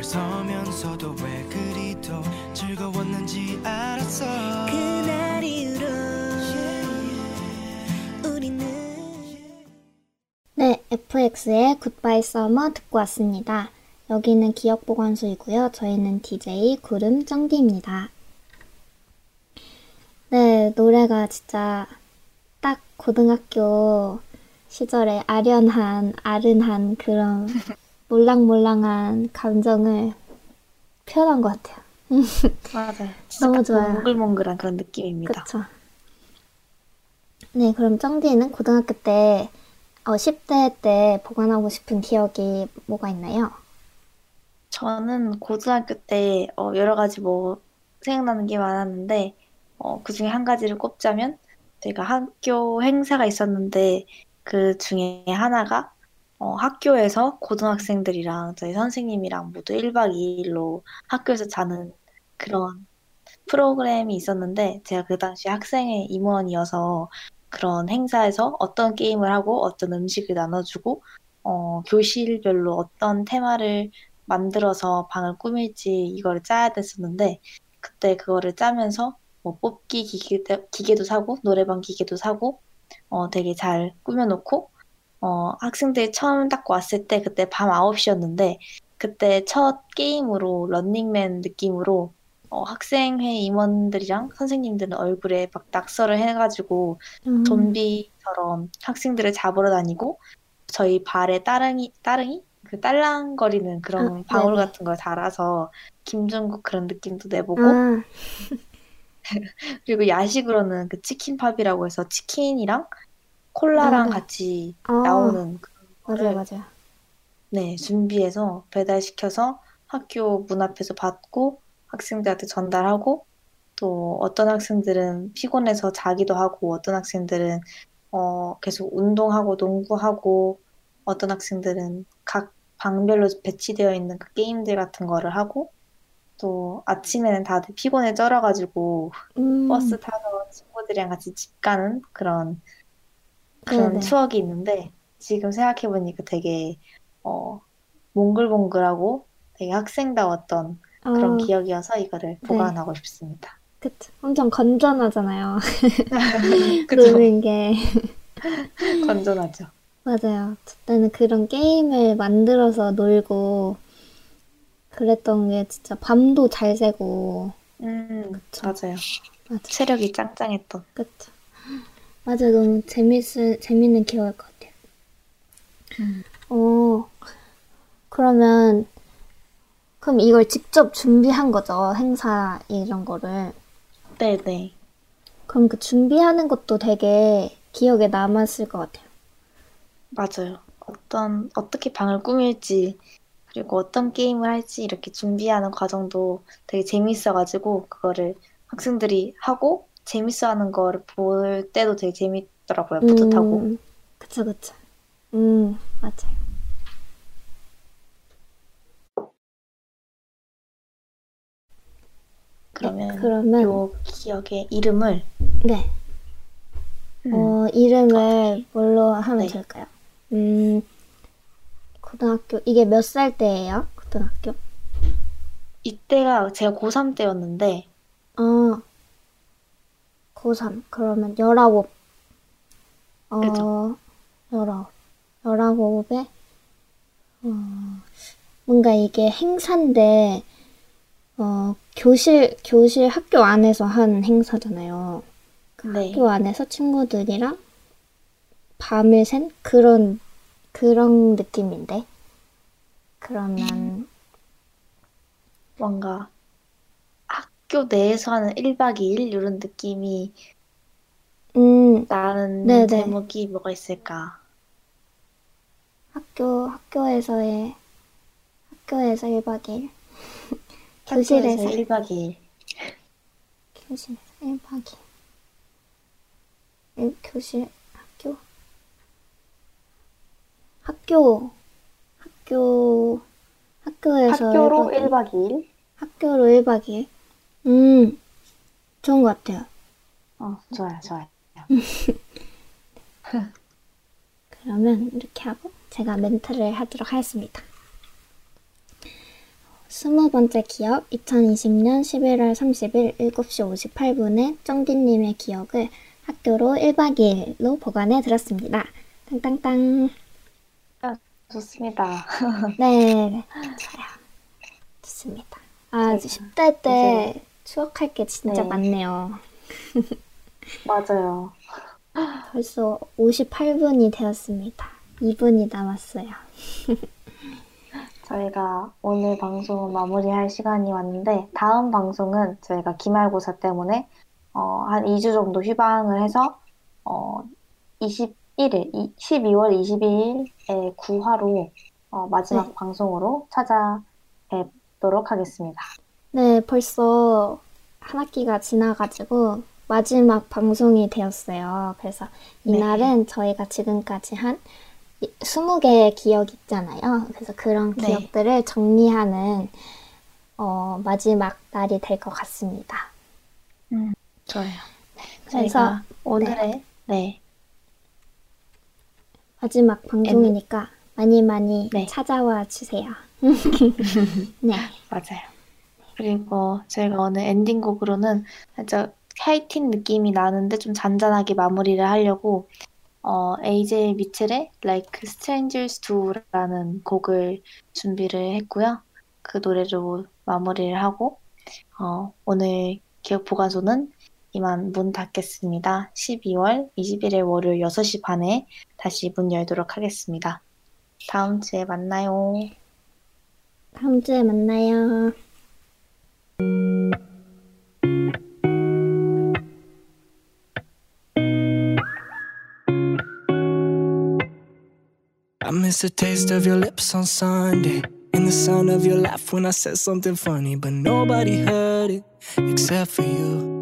S3: 벌서면서도 왜 그리도 즐거웠는지 알았어
S4: 그날 이후로 우리는
S2: 네, FX의 굿바이 서머 듣고 왔습니다. 여기는 기억 보관소이고요. 저희는 DJ 구름 쩡디입니다. 네, 노래가 진짜 딱 고등학교 시절에 아련한, 아른한 그런 몰랑몰랑한 감정을 표현한 것 같아요. [laughs]
S1: 맞아요. 진짜
S2: 너무
S1: 딱
S2: 좋아요.
S1: 몽글몽글한 그런 느낌입니다.
S2: 그쵸. 네, 그럼 쩡디는 고등학교 때, 어, 10대 때 보관하고 싶은 기억이 뭐가 있나요?
S1: 저는 고등학교 때 어, 여러 가지 뭐 생각나는 게 많았는데 어, 그 중에 한 가지를 꼽자면 제가 학교 행사가 있었는데 그 중에 하나가 어, 학교에서 고등학생들이랑 저희 선생님이랑 모두 1박 2일로 학교에서 자는 그런 프로그램이 있었는데 제가 그 당시 학생회 임원이어서 그런 행사에서 어떤 게임을 하고 어떤 음식을 나눠주고 어, 교실별로 어떤 테마를 만들어서 방을 꾸밀지 이거를 짜야 됐었는데 그때 그거를 짜면서 뭐 뽑기 기계도, 기계도 사고 노래방 기계도 사고 어, 되게 잘 꾸며놓고 어, 학생들이 처음 딱 왔을 때 그때 밤 9시였는데 그때 첫 게임으로 런닝맨 느낌으로 어, 학생회 임원들이랑 선생님들은 얼굴에 막 낙서를 해가지고
S2: 음,
S1: 좀비처럼 학생들을 잡으러 다니고 저희 발에 따릉이 따릉이? 그 딸랑거리는 그런
S2: 아,
S1: 방울
S2: 네네.
S1: 같은 걸 달아서 김종국 그런 느낌도 내보고
S2: 아, [laughs]
S1: 그리고 야식으로는 그 치킨팝이라고 해서 치킨이랑 콜라랑
S2: 아, 네.
S1: 같이
S2: 아,
S1: 나오는
S2: 맞아요, 맞아요.
S1: 네 준비해서 배달시켜서 학교 문 앞에서 받고 학생들한테 전달하고 또 어떤 학생들은 피곤해서 자기도 하고 어떤 학생들은 어, 계속 운동하고 농구하고 어떤 학생들은 각 방별로 배치되어 있는 그 게임들 같은 거를 하고 또 아침에는 다들 피곤해 쩔어가지고
S2: 음,
S1: 버스 타서 친구들이랑 같이 집 가는 그런 그런
S2: 네네.
S1: 추억이 있는데 지금 생각해보니까 되게 어, 몽글몽글하고 되게 학생다웠던 그런
S2: 어,
S1: 기억이어서 이거를
S2: 네.
S1: 보관하고 싶습니다.
S2: 그쵸. 엄청 건전하잖아요. [laughs] 노는 게. [laughs]
S1: 건전하죠.
S2: 맞아요. 저때는 그런 게임을 만들어서 놀고 그랬던 게 진짜 밤도 잘 새고.
S1: 음,
S2: 그쵸.
S1: 맞아요.
S2: 맞아.
S1: 체력이 짱짱했던.
S2: 그쵸. 맞아. 너무 재밌을, 재밌는 기억일 것 같아요.
S1: 음.
S2: 어, 그러면, 그럼 이걸 직접 준비한 거죠. 행사 이런 거를.
S1: 네네.
S2: 그럼 그 준비하는 것도 되게 기억에 남았을 것 같아요.
S1: 맞아요. 어떤, 어떻게 방을 꾸밀지, 그리고 어떤 게임을 할지 이렇게 준비하는 과정도 되게 재밌어가지고, 그거를 학생들이 하고, 재밌어 하는 거를 볼 때도 되게 재밌더라고요. 뿌듯하고.
S2: 음, 그쵸, 그쵸. 음, 맞아요.
S1: 그러면,
S2: 그러면-
S1: 요 기억의 이름을,
S2: 네.
S1: 음,
S2: 어, 이름을 뭘로 하면
S1: 네.
S2: 좋을까요? 음, 고등학교, 이게 몇 살 때예요? 고등학교?
S1: 이때가 제가 고3 때였는데,
S2: 어, 고3. 그러면 19. 어,
S1: 그죠.
S2: 19. 19에, 어, 뭔가 이게 행사인데, 어, 교실, 교실 학교 안에서 한 행사잖아요.
S1: 네.
S2: 학교 안에서 친구들이랑 밤을 샌 그런, 그런 느낌인데. 그러면,
S1: 뭔가 학교 내에서 하는 1박 2일 이런 느낌이
S2: 음,
S1: 나는
S2: 네네.
S1: 제목이 뭐가 있을까?
S2: 학교, 학교에서의, 학교에서 1박 2일. [laughs]
S1: 학교에서
S2: 교실에서,
S1: 1박 2일.
S2: 교실에서 1박 2일. 일- 교실, 학교? 학교, 학교, 학교에서
S1: 학교로
S2: 1박 2일.
S1: 1박 2일?
S2: 학교로 1박 2일. 음, 좋은 것 같아요.
S1: 어, 좋아요, 좋아요. [laughs]
S2: 그러면 이렇게 하고 제가 멘트를 하도록 하겠습니다. 스무 번째 기억, 2020년 11월 30일 7시 58분에 쩡디님의 기억을 학교로 1박 2일로 보관해 드렸습니다. 땅땅땅.
S1: 좋습니다. [laughs]
S2: 네, 좋아요. 좋습니다. 아, 10대 때 추억할 게 진짜
S1: 네.
S2: 많네요.
S1: 맞아요.
S2: 벌써 58분이 되었습니다. 2분이 남았어요.
S1: 저희가 오늘 방송 마무리할 시간이 왔는데, 다음 방송은 저희가 기말고사 때문에, 어, 한 2주 정도 휴방을 해서, 어, 21일, 12월 22일에 9화로, 어, 마지막
S2: 네.
S1: 방송으로 찾아뵙도록 하겠습니다.
S2: 네, 벌써 한 학기가 지나가지고 마지막 방송이 되었어요. 그래서
S1: 네.
S2: 이날은 저희가 지금까지 한 20개의 기억 있잖아요. 그래서 그런
S1: 네.
S2: 기억들을 정리하는 어, 마지막 날이 될 것 같습니다.
S1: 좋아요.
S2: 그래서
S1: 오늘의, 네.
S2: 마지막 방송이니까 많이 많이
S1: 네.
S2: 찾아와 주세요. [laughs] [laughs] 네.
S1: 맞아요. 그리고 저희가 오늘 엔딩곡으로는 살짝 하이틴 느낌이 나는데 좀 잔잔하게 마무리를 하려고 어, AJ 미첼의 Like Strangers Do라는 곡을 준비를 했고요. 그 노래로 마무리를 하고 어, 오늘 기억 보관소는 이만 문 닫겠습니다. 12월 21일 월요일 6시 반에 다시 문 열도록 하겠습니다. 다음 주에 만나요.
S2: 다음 주에 만나요.
S3: I miss the taste of your lips on Sunday. And the sound of your laugh when I said something funny. But nobody heard it except for you.